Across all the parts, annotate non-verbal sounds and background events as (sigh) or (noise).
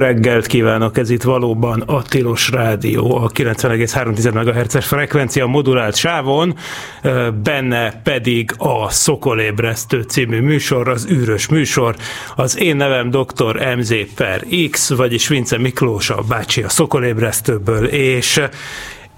Reggelt kívánok, ez itt valóban a Tilos Rádió, a 90,3 MHz frekvencia modulált sávon, benne pedig a Szokolébresztő című műsor, az űrös műsor. Az én nevem dr. MZ per X, vagyis Vince Miklós, a bácsi a Szokolébresztőből, és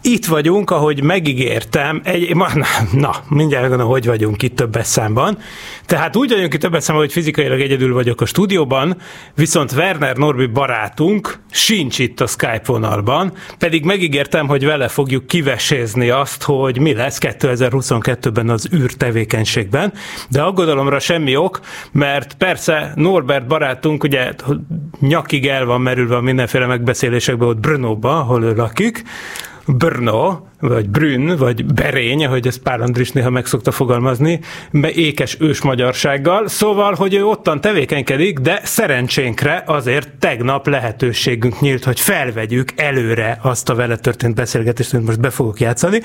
itt vagyunk, ahogy megígértem, egy, na, na mindjárt gondolom, hogy vagyunk itt többes számban. Tehát úgy vagyunk itt többes számban, hogy fizikailag egyedül vagyok a stúdióban, viszont Werner Norbi barátunk sincs itt a Skype vonalban, pedig megígértem, hogy vele fogjuk kivesézni azt, hogy mi lesz 2022-ben az űr tevékenységben, de aggodalomra semmi ok, mert persze Norbert barátunk ugye nyakig el van merülve a mindenféle megbeszélésekbe ott Brnóba, ahol ő lakik, Brno, vagy Brünn, vagy Berény, ahogy ezt Pál Andris néha meg szokta fogalmazni, ékes ős magyarsággal, szóval, hogy ő ottan tevékenykedik, de szerencsénkre azért tegnap lehetőségünk nyílt, hogy felvegyük előre azt a vele történt beszélgetést, amit most be fogok játszani.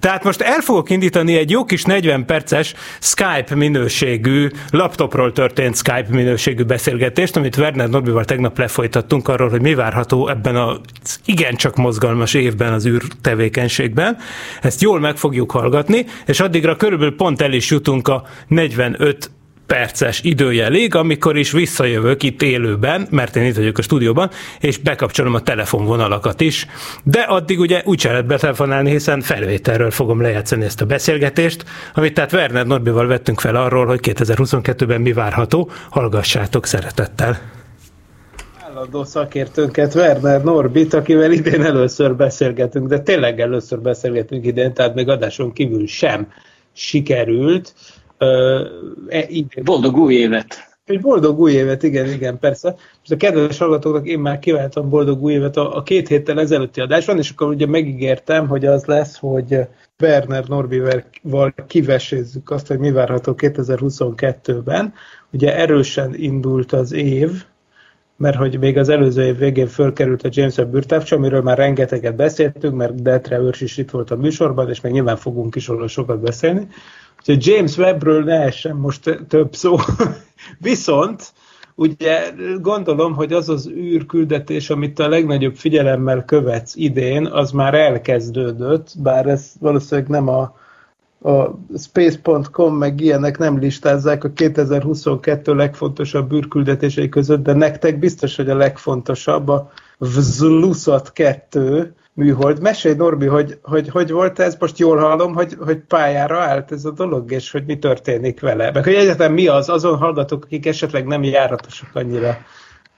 Tehát most el fogok indítani egy jó kis 40 perces Skype minőségű, laptopról történt Skype minőségű beszélgetést, amit Werner Norbival tegnap lefolytattunk arról, hogy mi várható ebben az igencsak mozgalmas évben az űr tevékenység minőségben. Ezt jól meg fogjuk hallgatni, és addigra körülbelül pont el is jutunk a 45 perces időjelig, amikor is visszajövök itt élőben, mert én itt vagyok a stúdióban, és bekapcsolom a telefonvonalakat is. De addig ugye úgy lehet betelefonálni, hiszen felvételről fogom lejátszani ezt a beszélgetést, amit tehát Werner Norbival vettünk fel arról, hogy 2022-ben mi várható. Hallgassátok szeretettel! Állandó szakértőnket, Werner Norbit, akivel idén először beszélgetünk, de tényleg először beszélgetünk idén, tehát még adáson kívül sem sikerült. E, boldog új évet! Egy boldog új évet, igen, igen, persze. Most a kedves hallgatóknak én már kiváltam boldog új évet a, a két héttel ezelőtti adásban, és akkor ugye megígértem, hogy az lesz, hogy Werner Norbival kivesézzük azt, hogy mi várható 2022-ben. Ugye erősen indult az év, mert hogy még az előző év végén fölkerült a James Webb űrtávcsa, amiről már rengeteget beszéltünk, mert Detre őrs is itt volt a műsorban, és még nyilván fogunk is róla sokat beszélni. Úgyhogy James Webbről ne essen most több szó. (laughs) Viszont ugye gondolom, hogy az az űrküldetés, amit a legnagyobb figyelemmel követsz idén, az már elkezdődött, bár ez valószínűleg nem a a space.com meg ilyenek nem listázzák a 2022 legfontosabb űrküldetései között, de nektek biztos, hogy a legfontosabb a Vzlusat 2 műhold. Mesélj, Norbi, hogy, hogy hogy volt ez? Most jól hallom, hogy, hogy pályára állt ez a dolog, és hogy mi történik vele. Meg hogy egyetem mi az, azon hallgatók, akik esetleg nem járatosak annyira,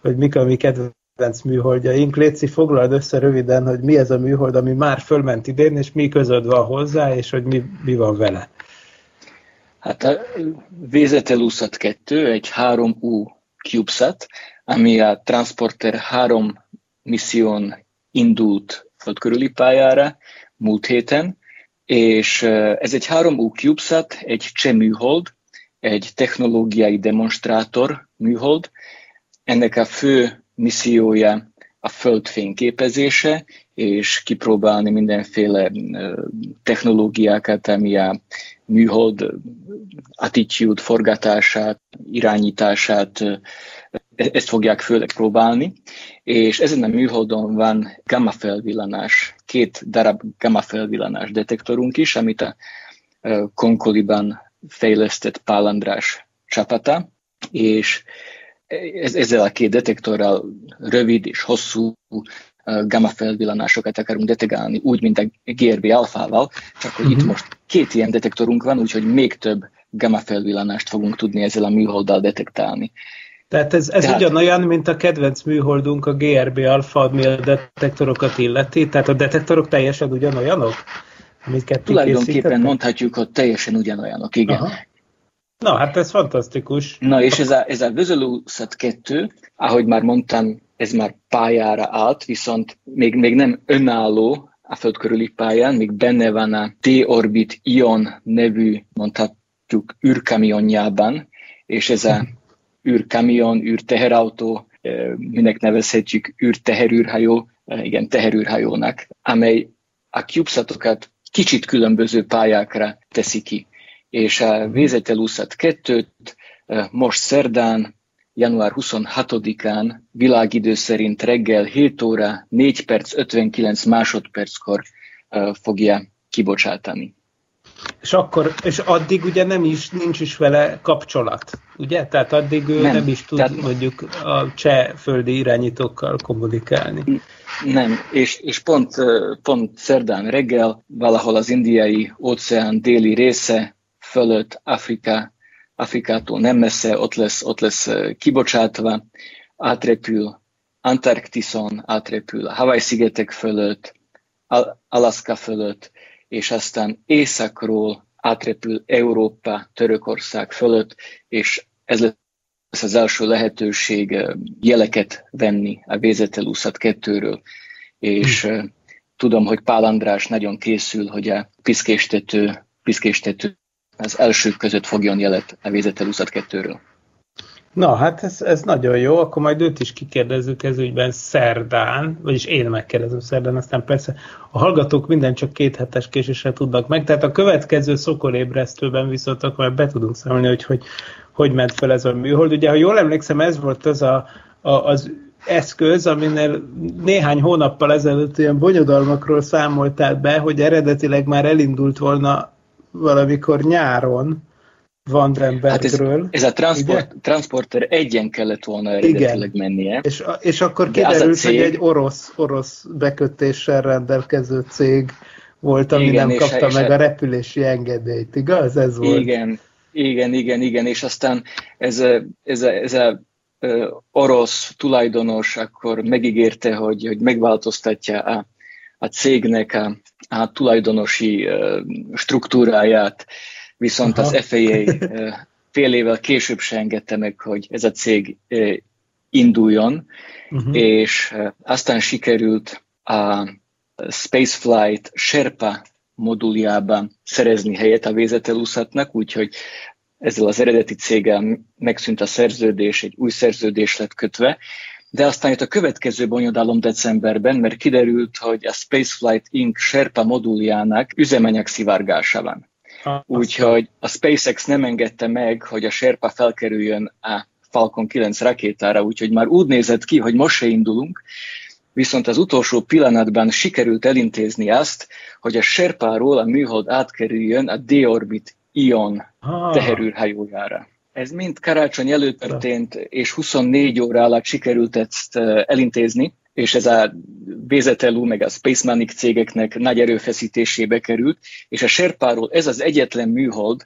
hogy mik a mi kedvenc kedvenc műholdjaink. Léci, foglald össze röviden, hogy mi ez a műhold, ami már fölment idén, és mi között van hozzá, és hogy mi, mi van vele. Hát a VZLUSAT 2 egy 3U CubeSat, ami a Transporter 3 misszión indult földkörüli pályára múlt héten, és ez egy 3U CubeSat, egy cseh műhold, egy technológiai demonstrátor műhold. Ennek a fő missziója a Föld fényképezése, és kipróbálni mindenféle technológiákat, ami a műhold attitude forgatását, irányítását, e-, ezt fogják főleg próbálni, és ezen a műholdon van gamma felvillanás, két darab gamma felvillanás detektorunk is, amit a Konkoliban fejlesztett Pál András csapata, és ezzel a két detektorral rövid és hosszú gamma felvillanásokat akarunk detektálni, úgy, mint a GRB alfával, csak hogy uh-huh. itt mhm. most két ilyen detektorunk van, úgyhogy még több gamma felvillanást fogunk tudni ezzel a műholddal detektálni. Tehát ez, ez Tehát, ugyanolyan, mint a kedvenc műholdunk, a GRB alfa, ami a detektorokat illeti, tehát a detektorok teljesen ugyanolyanok? Amit Tulajdonképpen készítette? mondhatjuk, hogy teljesen ugyanolyanok, igen. Aha. Na, hát ez fantasztikus. Na, és ez a, ez a Vözelúszat 2, ahogy már mondtam, ez már pályára állt, viszont még, még nem önálló a föld körüli pályán, még benne van a T-Orbit Ion nevű, mondhatjuk, űrkamionjában, és ez a űrkamion, űrteherautó, minek nevezhetjük űrteherűrhajó, igen, teherűrhajónak, amely a CubeSatokat kicsit különböző pályákra teszi ki. És a VZLUSAT 2-t most szerdán, január 26-án világidő szerint reggel 7 óra 4 perc 59 másodperckor fogja kibocsátani. És akkor, és addig ugye nem is, nincs is vele kapcsolat, ugye? Tehát addig ő nem, nem is tud tehát, mondjuk a cseh földi irányítókkal kommunikálni. Nem, és, és pont, pont szerdán reggel valahol az indiai óceán déli része fölött Afrika, Afrikától nem messze, ott lesz, ott lesz kibocsátva, átrepül Antarktiszon, átrepül a Hawaii-szigetek fölött, Alaska fölött, és aztán északról átrepül Európa, Törökország fölött, és ez lesz az első lehetőség jeleket venni a VZLUSAT 2-ről, és hm. tudom, hogy Pál András nagyon készül, hogy a piszkéstető, piszkéstető az elsők között fogjon jelet a VZLUSAT 2-ről. Na, hát ez, ez nagyon jó, akkor majd őt is kikérdezzük ez ügyben szerdán, vagyis én megkérdezem szerdán, aztán persze a hallgatók minden csak két hetes késéssel tudnak meg, tehát a következő szokolébresztőben viszont akkor be tudunk számolni, hogy, hogy hogy ment fel ez a műhold. Ugye, ha jól emlékszem, ez volt az a, a, az eszköz, aminél néhány hónappal ezelőtt ilyen bonyodalmakról számoltál be, hogy eredetileg már elindult volna valamikor nyáron, Vandenbergről. Hát ez, ez a transport, transporter egyen kellett volna eredetileg mennie. És, és akkor kiderült, cég... hogy egy orosz, orosz bekötéssel rendelkező cég volt, ami igen, nem kapta és, meg és a repülési engedélyt, igaz? Ez volt. Igen, igen, igen, igen, és aztán ez a, ez a, ez a orosz tulajdonos akkor megígérte, hogy, hogy megváltoztatja a, a cégnek a, a tulajdonosi struktúráját, viszont Aha. az FAA (laughs) fél évvel később se engedte meg, hogy ez a cég induljon, uh-huh. és aztán sikerült a Spaceflight Sherpa moduljában szerezni helyet a VZLUSAT-nak, úgyhogy ezzel az eredeti céggel megszűnt a szerződés, egy új szerződés lett kötve, de aztán jött a következő bonyodalom decemberben, mert kiderült, hogy a Spaceflight Inc. Sherpa moduljának üzemanyag szivárgása van. Úgyhogy a SpaceX nem engedte meg, hogy a Sherpa felkerüljön a Falcon 9 rakétára, úgyhogy már úgy nézett ki, hogy most se indulunk, viszont az utolsó pillanatban sikerült elintézni azt, hogy a Sherpáról a műhold átkerüljön a D-Orbit Ion teherűrhajójára. Ez mind karácsony előtt történt, és 24 óra alatt sikerült ezt elintézni, és ez a BZLU meg a Space Manic cégeknek nagy erőfeszítésébe került, és a Sherpáról ez az egyetlen műhold,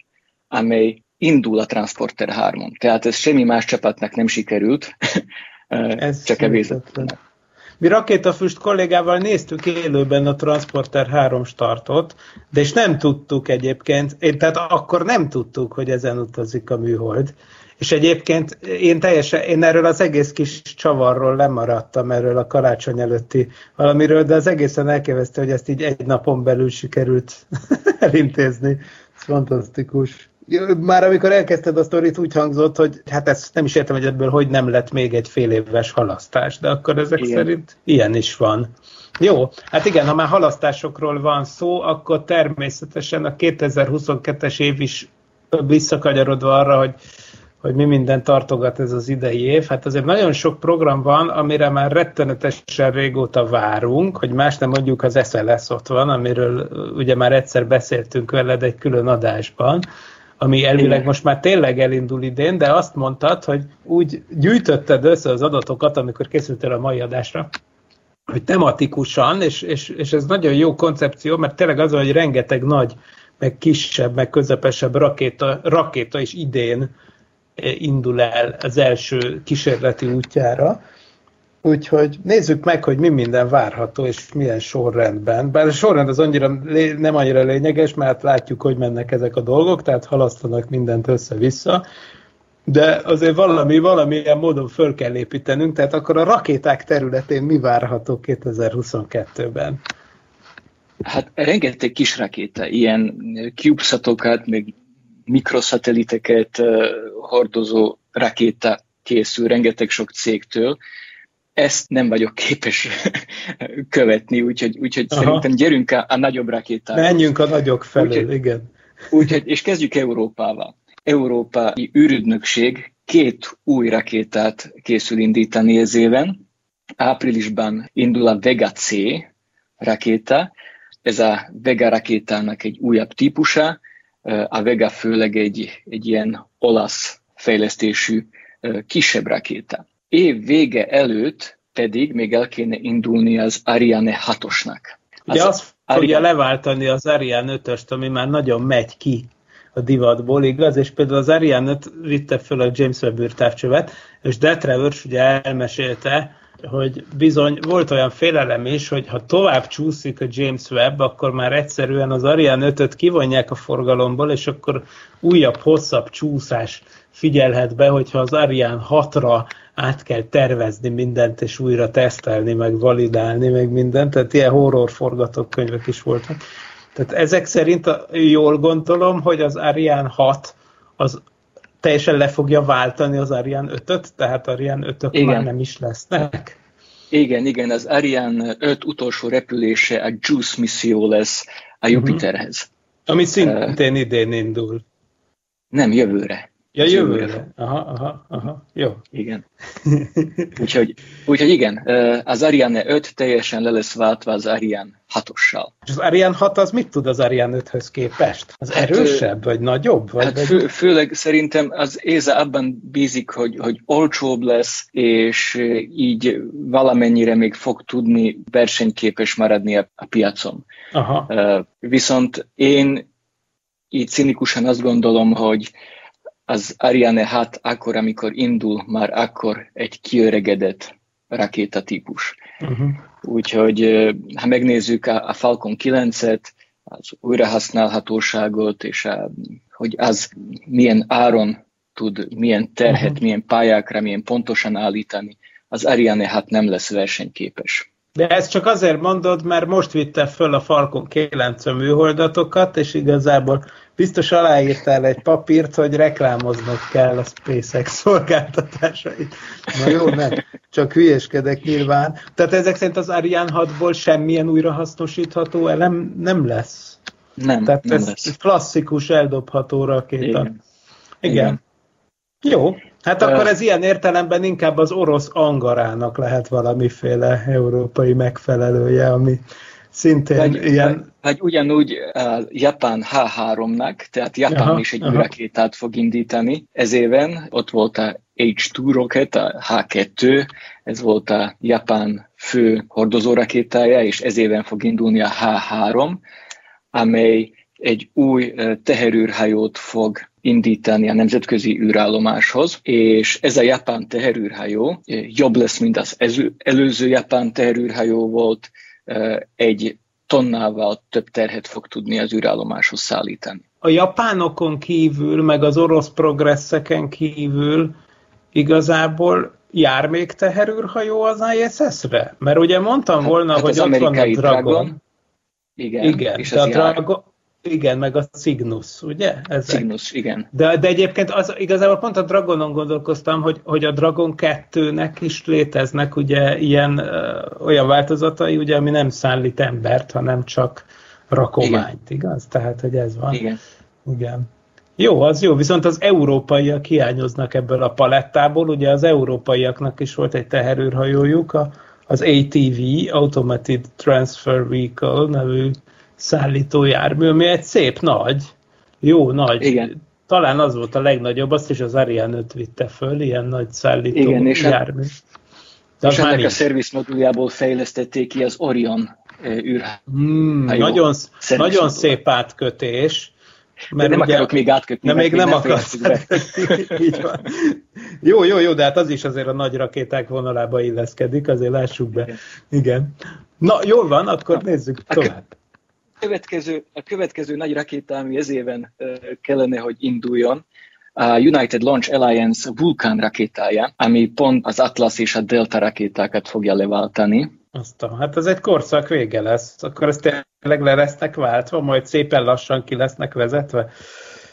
amely indul a Transporter 3-on. Tehát ez semmi más csapatnak nem sikerült, (laughs) ez csak a BZLU. Mi rakétafüst kollégával néztük élőben a Transporter 3 startot, de és nem tudtuk egyébként, én, tehát akkor nem tudtuk, hogy ezen utazik a műhold. És egyébként én teljesen, én erről az egész kis csavarról lemaradtam, erről a karácsony előtti valamiről, de az egészen elképesztő, hogy ezt így egy napon belül sikerült (laughs) elintézni. Ez fantasztikus. Már amikor elkezdted a sztorit, úgy hangzott, hogy hát ezt nem is értem, hogy ebből hogy nem lett még egy fél éves halasztás, de akkor ezek igen. szerint ilyen is van. Jó, hát igen, ha már halasztásokról van szó, akkor természetesen a 2022-es év is visszakanyarodva arra, hogy hogy mi minden tartogat ez az idei év. Hát azért nagyon sok program van, amire már rettenetesen régóta várunk, hogy más nem mondjuk az SLS ott van, amiről ugye már egyszer beszéltünk veled egy külön adásban, ami elvileg most már tényleg elindul idén, de azt mondtad, hogy úgy gyűjtötted össze az adatokat, amikor készültél a mai adásra, hogy tematikusan, és, és, és ez nagyon jó koncepció, mert tényleg az, hogy rengeteg nagy, meg kisebb, meg közepesebb rakéta, rakéta is idén indul el az első kísérleti útjára. Úgyhogy nézzük meg, hogy mi minden várható, és milyen sorrendben. Bár a sorrend az annyira, nem annyira lényeges, mert látjuk, hogy mennek ezek a dolgok, tehát halasztanak mindent össze-vissza, de azért valami, valamilyen módon föl kell építenünk, tehát akkor a rakéták területén mi várható 2022-ben? Hát rengeteg kis rakéta, ilyen CubeSatokat, meg mikroszateliteket hordozó rakéta készül rengeteg sok cégtől, ezt nem vagyok képes (laughs) követni, úgyhogy, úgyhogy szerintem gyerünk a, a nagyobb rakétára. Menjünk a nagyok felől, úgyhogy, igen. Úgyhogy, és kezdjük Európával. Európai űrügynökség két új rakétát készül indítani ez éven. Áprilisban indul a Vega C rakéta. Ez a Vega rakétának egy újabb típusa. A Vega főleg egy, egy ilyen olasz fejlesztésű kisebb rakéta év vége előtt pedig még el kéne indulni az Ariane 6-osnak. Ugye az azt Ariane... fogja leváltani az Ariane 5-öst, ami már nagyon megy ki a divatból, igaz? És például az Ariane 5 vitte föl a James Webb űrtávcsövet, és Death Travers ugye elmesélte, hogy bizony volt olyan félelem is, hogy ha tovább csúszik a James Webb, akkor már egyszerűen az Ariane 5-öt kivonják a forgalomból, és akkor újabb, hosszabb csúszás figyelhet be, hogyha az Ariane 6-ra át kell tervezni mindent, és újra tesztelni, meg validálni, meg mindent, tehát ilyen horror forgatókönyvek is voltak. Tehát ezek szerint jól gondolom, hogy az Ariane 6 az teljesen le fogja váltani az Ariane 5-öt, tehát Ariane 5 ök már nem is lesznek. Igen, igen, az Ariane 5 utolsó repülése a JUICE misszió lesz a mhm. Jupiterhez. Uh-huh. Ami szintén uh, idén indul. Nem, jövőre. Ja, jövőre. Aha, aha, aha. Jó. Igen. (laughs) úgyhogy, úgyhogy igen, az Ariane 5 teljesen le lesz váltva az Ariane 6-ossal. És az Ariane 6 az mit tud az Ariane 5-höz képest? Az hát, erősebb, vagy nagyobb? Vagy hát fő, főleg szerintem az ESA abban bízik, hogy, hogy olcsóbb lesz, és így valamennyire még fog tudni versenyképes maradni a, a piacon. Aha. Viszont én így cinikusan azt gondolom, hogy az Ariane 6 akkor, amikor indul, már akkor egy kiöregedett rakétatípus. Uh-huh. Úgyhogy ha megnézzük a, a Falcon 9-et, az újrahasználhatóságot, és a, hogy az milyen áron tud, milyen terhet, uh-huh. milyen pályákra, milyen pontosan állítani, az Ariane 6 nem lesz versenyképes. De ezt csak azért mondod, mert most vitte föl a Falcon 9 műholdatokat, és igazából biztos aláírtál egy papírt, hogy reklámoznod kell a SpaceX szolgáltatásait. Na jó, nem, csak hülyeskedek nyilván. Tehát ezek szerint az Ariane 6-ból semmilyen újrahasznosítható elem nem lesz. Nem, Tehát nem ez lesz. klasszikus eldobható rakéta. Igen. Igen. Igen. Jó, hát uh, akkor ez ilyen értelemben inkább az orosz angarának lehet valamiféle európai megfelelője, ami szintén vagy, ilyen... Vagy, vagy ugyanúgy uh, Japán H3-nak, tehát Japán aha, is egy aha. rakétát fog indítani ez éven. Ott volt a H2 rocket, a H2, ez volt a Japán fő hordozó rakétája, és ez éven fog indulni a H3, amely egy új teherűrhajót fog indítani a nemzetközi űrállomáshoz, és ez a japán teherűrhajó uh, jobb lesz, mint az előző japán teherűrhajó volt, egy tonnával több terhet fog tudni az űrállomáshoz szállítani. A japánokon kívül, meg az orosz progresszeken kívül igazából jár még teherűrhajó az ISS-re? Mert ugye mondtam hát, volna, hát hogy ott van a Dragon. Dragon. Igen, Igen és de a Dragon, igen, meg a Cygnus, ugye? Ezek. Cygnus, igen. De, de egyébként az, igazából pont a Dragonon gondolkoztam, hogy, hogy a Dragon 2-nek is léteznek ugye ilyen ö, olyan változatai, ugye, ami nem szállít embert, hanem csak rakományt, igen. igaz? Tehát, hogy ez van. Igen. Igen. Jó, az jó, viszont az európaiak hiányoznak ebből a palettából, ugye az európaiaknak is volt egy teherőrhajójuk, a, az ATV, Automated Transfer Vehicle nevű szállítójármű, ami egy szép nagy, jó nagy. Igen. Talán az volt a legnagyobb, azt is az Ariane 5 vitte föl, ilyen nagy szállító Igen, és jármű. De és ennek a szerviz moduljából fejlesztették ki az Orion űrhajó. Mm, nagyon, nagyon szép átkötés. Mert De nem ugye, akarok még átkötni. De még nem, nem akarsz. (laughs) Így van. Jó, jó, jó, de hát az is azért a nagy rakéták vonalába illeszkedik, azért lássuk be. Igen. Igen. Na, jól van, akkor nézzük tovább. A következő, a következő nagy rakéta, ami ez éven kellene, hogy induljon, a United Launch Alliance Vulcan rakétája, ami pont az Atlas és a Delta rakétákat fogja leváltani. Azt a, hát ez egy korszak vége lesz. Akkor ezt tényleg le lesznek váltva, majd szépen lassan ki lesznek vezetve?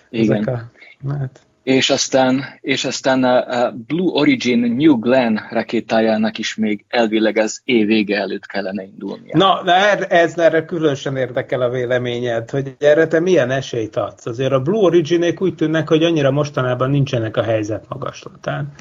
Igen. Ezek a, hát és aztán, és aztán a Blue Origin New Glenn rakétájának is még elvileg az év vége előtt kellene indulnia. Na, de ez erre különösen érdekel a véleményed, hogy erre te milyen esélyt adsz? Azért a Blue Origin úgy tűnnek, hogy annyira mostanában nincsenek a helyzet magaslatán.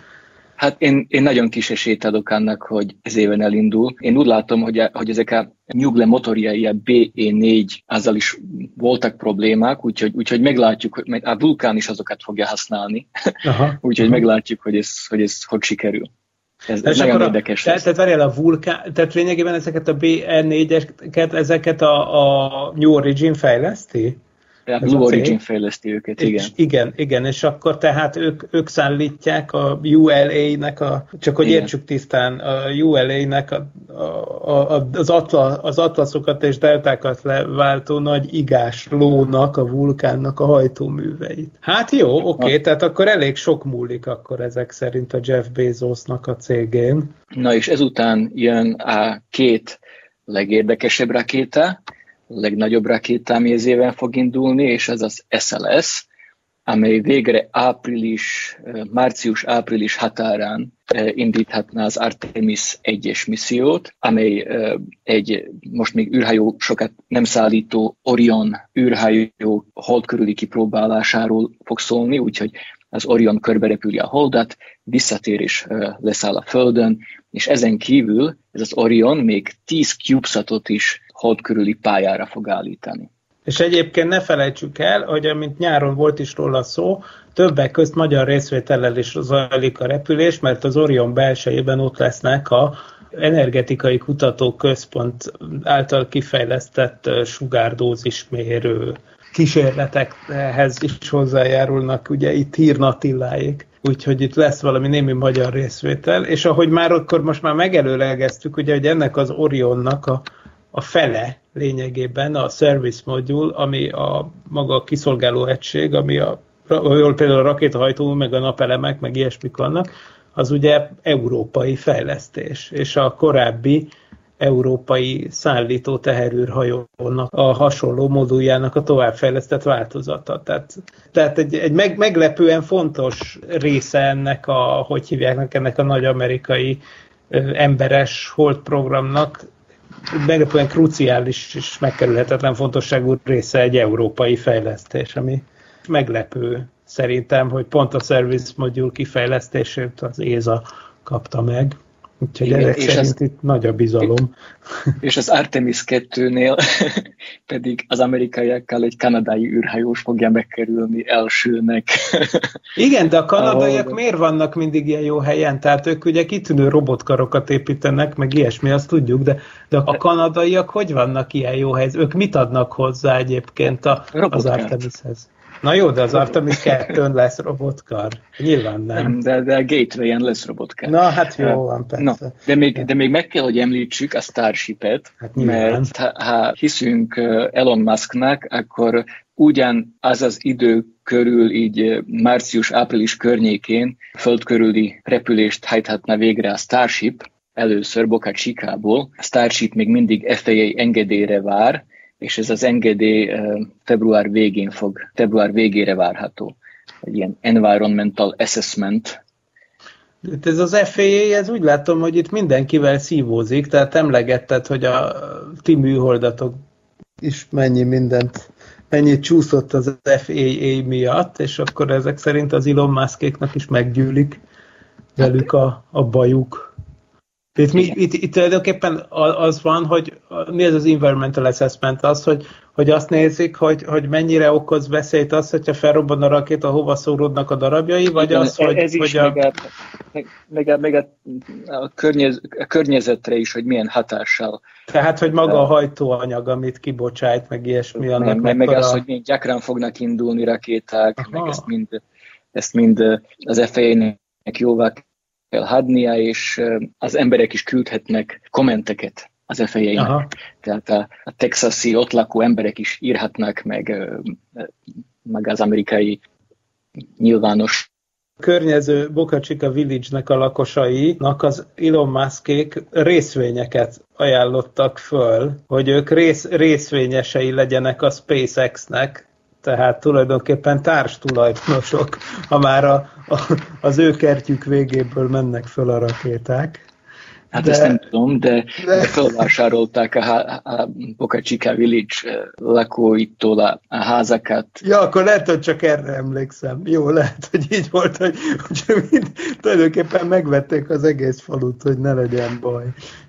Hát én, én nagyon kis esélyt adok annak, hogy ez éven elindul. Én úgy látom, hogy, hogy ezek a Nyugle motorjai, a BE4, azzal is voltak problémák, úgyhogy, úgyhogy meglátjuk, hogy a Vulkán is azokat fogja használni, (laughs) úgyhogy meglátjuk, hogy ez, hogy ez hogy sikerül. Ez, ez nagyon érdekes. Tehát, tehát várjál, a vulkán, tehát lényegében ezeket a BE4-eket, ezeket a, a New Origin fejleszti? A Blue Origin fejleszti őket, igen. És igen, igen, és akkor tehát ők, ők szállítják a ULA-nek, a, csak hogy igen. értsük tisztán, a ULA-nek a, a, a, az, atla, az atlaszokat és deltákat leváltó nagy igás lónak, a vulkánnak a hajtóműveit. Hát jó, oké, okay, tehát akkor elég sok múlik akkor ezek szerint a Jeff Bezosnak a cégén. Na és ezután jön a két legérdekesebb rakéta, legnagyobb éven fog indulni, és ez az SLS, amely végre április, március-április határán indíthatná az Artemis 1-es missziót, amely egy most még űrhajó sokat nem szállító Orion űrhajó hold körüli kipróbálásáról fog szólni, úgyhogy az Orion körberepüli a holdat, visszatér és leszáll a Földön, és ezen kívül ez az Orion még 10 CubeSatot is hold körüli pályára fog állítani. És egyébként ne felejtsük el, hogy amint nyáron volt is róla szó, többek közt magyar részvétellel is zajlik a repülés, mert az Orion belsejében ott lesznek a energetikai kutatóközpont által kifejlesztett sugárdózismérő kísérletekhez is hozzájárulnak, ugye itt hírnatilláik. Úgyhogy itt lesz valami némi magyar részvétel, és ahogy már akkor most már megelőlegeztük, ugye, hogy ennek az Orionnak a a fele lényegében a service module, ami a maga a kiszolgáló egység, ami a, jól például a rakétahajtó, meg a napelemek, meg ilyesmik vannak, az ugye európai fejlesztés, és a korábbi európai szállító teherűrhajónak a hasonló moduljának a továbbfejlesztett változata. Tehát, tehát egy, egy meg, meglepően fontos része ennek a, hogy hívják ennek a nagy amerikai emberes hold programnak meglepően kruciális és megkerülhetetlen fontosságú része egy európai fejlesztés, ami meglepő szerintem, hogy pont a Service Module kifejlesztését az ÉZA kapta meg. Úgyhogy Igen, ezek és szerint az, itt nagy a bizalom. (laughs) És az Artemis 2-nél (laughs) pedig az amerikaiakkal egy kanadai űrhajós fogja megkerülni elsőnek. (laughs) Igen, de a kanadaiak Ahol... miért vannak mindig ilyen jó helyen? Tehát ők ugye kitűnő robotkarokat építenek, meg ilyesmi, azt tudjuk, de, de a kanadaiak hogy vannak ilyen jó helyzetben? Ők mit adnak hozzá egyébként a, az Artemishez? Na jó, de az Artemis 2 lesz robotkar. Nyilván nem. nem de, de a Gateway-en lesz robotkar. Na, hát jó van, persze. No, de, még, de még meg kell, hogy említsük a Starship-et, hát mert ha, ha hiszünk Elon Musknak, akkor ugyan az az idő körül, így március-április környékén föld körüli repülést hajthatna végre a Starship, először Boca Chica-ból. A Starship még mindig FAA engedélyre vár, és ez az engedély február végén fog, február végére várható. Egy ilyen environmental assessment. Itt ez az FAA, ez úgy látom, hogy itt mindenkivel szívózik, tehát emlegetted, hogy a ti műholdatok is mennyi mindent, mennyit csúszott az FAA miatt, és akkor ezek szerint az Elon Muskéknak is meggyűlik velük a, a bajuk. Itt, mi, itt, itt tulajdonképpen az van, hogy mi ez az environmental assessment? Az, hogy, hogy azt nézik, hogy, hogy mennyire okoz veszélyt az, hogyha felrobban a rakéta, hova szóródnak a darabjai, vagy az, hogy... Ez hogy a... meg, a, meg, meg, a, meg a, a, környez, a környezetre is, hogy milyen hatással. Tehát, hogy maga a hajtóanyag, amit kibocsájt, meg ilyesmi, annak meg, meg az, hogy milyen gyakran fognak indulni rakéták, Aha. meg ezt mind, ezt mind az FAA jóvá kell hadnia, és az emberek is küldhetnek kommenteket az FAA-nek. Tehát a, a texasi ott lakó emberek is írhatnak, meg, meg az amerikai nyilvános. Környező Boca Chica Village-nek a lakosainak az Elon Muskék részvényeket ajánlottak föl, hogy ők rész, részvényesei legyenek a SpaceX-nek, tehát tulajdonképpen társtulajdonosok, ha már a, a, az ő kertjük végéből mennek föl a rakéták. Hát de, ezt nem tudom, de, de... felvásárolták a, a Boca Chica Village lakóitól a, a házakat. Ja, akkor lehet, hogy csak erre emlékszem. Jó, lehet, hogy így volt, hogy, hogy mind, tulajdonképpen megvették az egész falut, hogy ne legyen baj.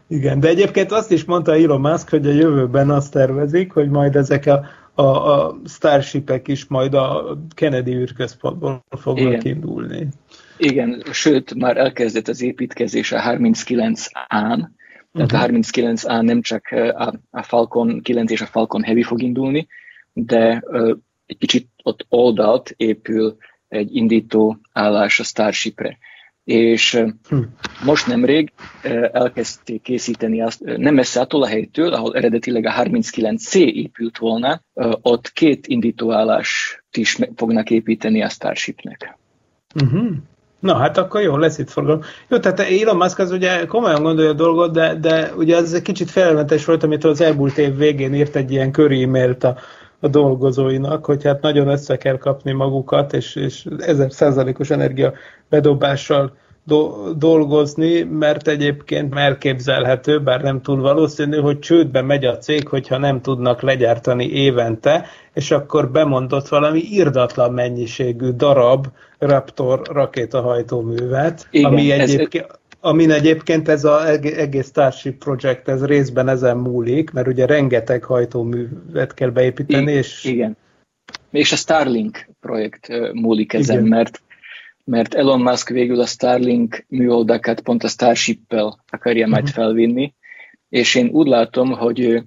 Igen, de egyébként azt is mondta Elon Musk, hogy a jövőben azt tervezik, hogy majd ezek a, a, a Starshipek is majd a Kennedy űrközpontból fognak Igen. indulni. Igen, sőt, már elkezdett az építkezés a 39-án, tehát uh-huh. a 39A mhm. nem csak a, a Falcon 9 és a Falcon Heavy fog indulni, de uh, egy kicsit ott oldalt épül egy indító állás a Starshipre. És hmm. most nemrég elkezdték készíteni azt, nem messze attól a helytől, ahol eredetileg a 39C épült volna, ott két indítóállást is fognak építeni a Starshipnek. Uh-huh. Na, hát akkor jó, lesz itt forgalom. Jó, tehát Elon Musk az ugye komolyan gondolja a dolgot, de, de ugye az egy kicsit felelmentes volt, amit az elmúlt év végén írt egy ilyen köri e-mailt a, a dolgozóinak, hogy hát nagyon össze kell kapni magukat, és, és ezer százalékos energia bedobással do- dolgozni, mert egyébként elképzelhető, bár nem túl valószínű, hogy csődbe megy a cég, hogyha nem tudnak legyártani évente, és akkor bemondott valami irdatlan mennyiségű darab Raptor rakétahajtóművet, Igen, ami egyébként... Ez, amin egyébként ez az egész Starship Project, ez részben ezen múlik, mert ugye rengeteg hajtóművet kell beépíteni, és... Igen. És a Starlink projekt múlik ezen, Igen. mert mert Elon Musk végül a Starlink műholdakat pont a Starship-pel akarja majd mhm. felvinni, és én úgy látom, hogy ő,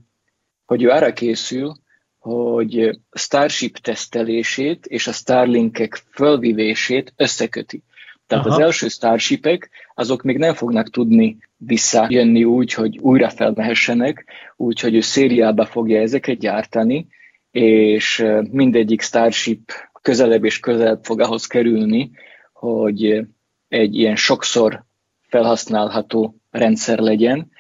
hogy ő arra készül, hogy Starship tesztelését és a Starlinkek felvívését összeköti. Tehát Aha. az első Starshipek, azok még nem fognak tudni visszajönni úgy, hogy újra felmehessenek, úgyhogy ő szériába fogja ezeket gyártani, és mindegyik Starship közelebb és közelebb fog ahhoz kerülni, hogy egy ilyen sokszor felhasználható rendszer legyen,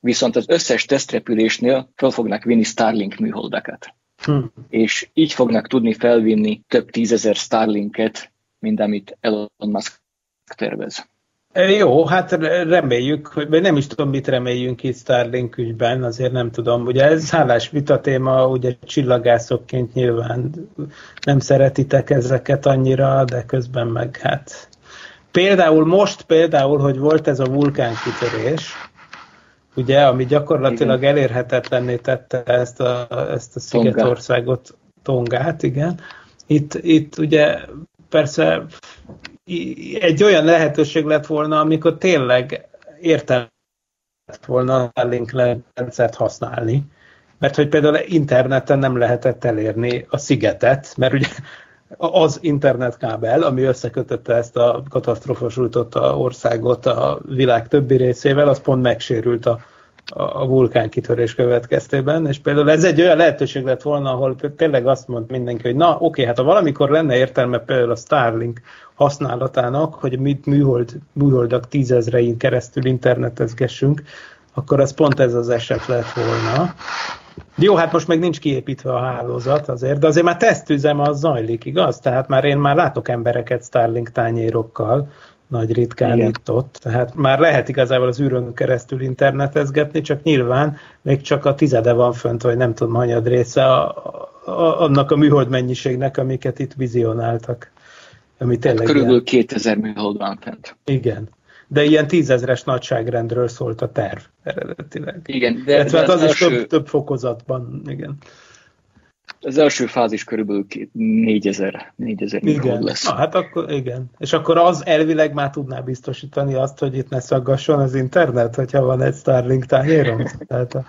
viszont az összes tesztrepülésnél fel fognak vinni Starlink műholdakat. Hm. És így fognak tudni felvinni több tízezer Starlinket, mint amit Elon Musk tervez. Jó, hát reméljük, hogy nem is tudom, mit reméljünk itt Starlink ügyben, azért nem tudom. Ugye ez hálás vita téma, ugye csillagászokként nyilván nem szeretitek ezeket annyira, de közben meg hát... Például most például, hogy volt ez a vulkánkitörés, ugye, ami gyakorlatilag igen. elérhetetlenné tette ezt a, ezt a Szigetországot, Tongát, igen. Itt, itt ugye persze egy olyan lehetőség lett volna, amikor tényleg értelmet volna a Link rendszert használni, mert hogy például interneten nem lehetett elérni a szigetet, mert ugye az internetkábel, ami összekötötte ezt a katasztrofosújtotta országot a világ többi részével, az pont megsérült a, a vulkánkitörés következtében, és például ez egy olyan lehetőség lett volna, ahol tényleg azt mond mindenki, hogy na oké, hát ha valamikor lenne értelme például a Starlink használatának, hogy mit műhold, műholdak tízezrein keresztül internetezgessünk, akkor az pont ez az eset lett volna. Jó, hát most még nincs kiépítve a hálózat azért, de azért már tesztüzem az zajlik, igaz? Tehát már én már látok embereket Starlink tányérokkal, nagy ritkán Igen. itt ott. Tehát már lehet igazából az űrön keresztül internetezgetni, csak nyilván még csak a tizede van fönt, vagy nem tudom, hanyad része a, a, annak a műhold mennyiségnek, amiket itt vizionáltak. Ami tényleg hát körülbelül ilyen... 2000 műhold van fent. Igen. De ilyen tízezres nagyságrendről szólt a terv eredetileg. Igen, de, de hát az, az első... is több, több fokozatban, igen. Az első fázis körülbelül 4000, 4000 igen. lesz. Na, hát akkor igen. És akkor az elvileg már tudná biztosítani azt, hogy itt ne szaggasson az internet, hogyha van egy Starlink tányérom. (laughs) Tehát a...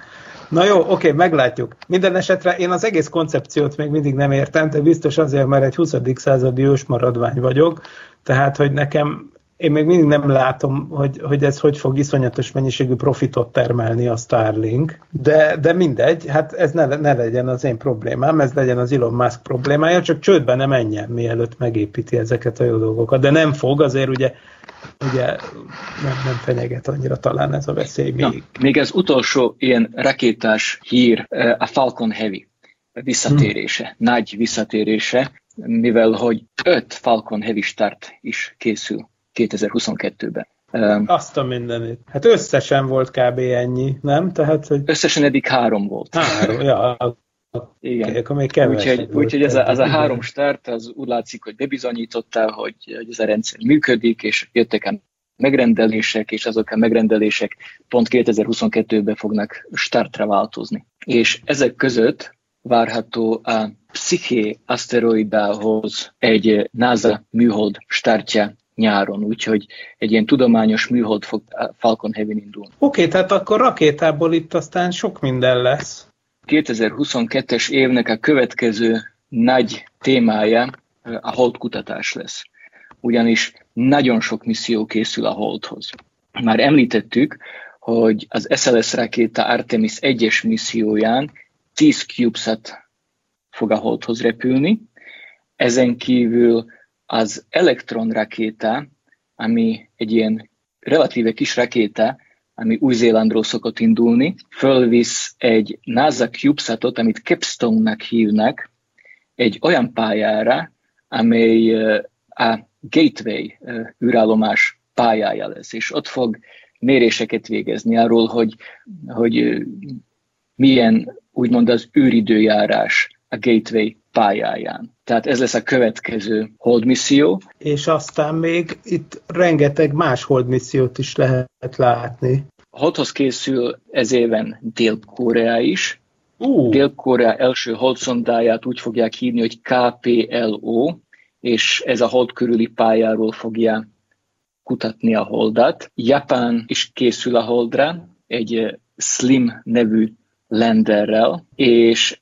Na jó, oké, meglátjuk. Minden esetre én az egész koncepciót még mindig nem értem, de biztos azért, mert egy 20. századi ős maradvány vagyok, tehát, hogy nekem én még mindig nem látom, hogy, hogy ez hogy fog iszonyatos mennyiségű profitot termelni a Starlink, de, de mindegy, hát ez ne, ne legyen az én problémám, ez legyen az Elon Musk problémája, csak csődbe nem menjen, mielőtt megépíti ezeket a jó dolgokat, de nem fog, azért ugye, ugye nem, nem fenyeget annyira talán ez a veszély még. Na, még az utolsó ilyen rakétás hír, eh, a Falcon Heavy visszatérése, hmm. nagy visszatérése, mivel hogy öt Falcon Heavy Start is készül 2022-ben. Azt a mindenit. Hát összesen volt kb. ennyi, nem? Tehát, hogy... Összesen eddig három volt. Három, ja. (laughs) Igen. Okay, akkor még úgyhogy, úgyhogy ez, a, ez a három start, az úgy látszik, hogy bebizonyította, hogy, hogy ez a rendszer működik, és jöttek a megrendelések, és azok a megrendelések pont 2022-ben fognak startra változni. És ezek között várható a Psyche aszteroidához egy NASA műhold startja nyáron, úgyhogy egy ilyen tudományos műhold fog Falcon Heavy indulni. Oké, okay, tehát akkor rakétából itt aztán sok minden lesz. 2022-es évnek a következő nagy témája a holdkutatás lesz. Ugyanis nagyon sok misszió készül a holdhoz. Már említettük, hogy az SLS rakéta Artemis 1-es misszióján 10 CubeSat fog a holdhoz repülni. Ezen kívül az Electron rakéta, ami egy ilyen relatíve kis rakéta, ami Új-Zélandról szokott indulni, fölvisz egy NASA CubeSatot, amit Capstone-nak hívnak, egy olyan pályára, amely a Gateway űrállomás pályája lesz, és ott fog méréseket végezni arról, hogy, hogy milyen úgymond az űridőjárás a Gateway pályáján. Tehát ez lesz a következő holdmisszió. És aztán még itt rengeteg más holdmissziót is lehet látni. A holdhoz készül ez éven Dél-Korea is. Uh. Dél-Korea első holdszondáját úgy fogják hívni, hogy KPLO, és ez a hold körüli pályáról fogja kutatni a holdat. Japán is készül a holdra, egy Slim nevű lenderrel, és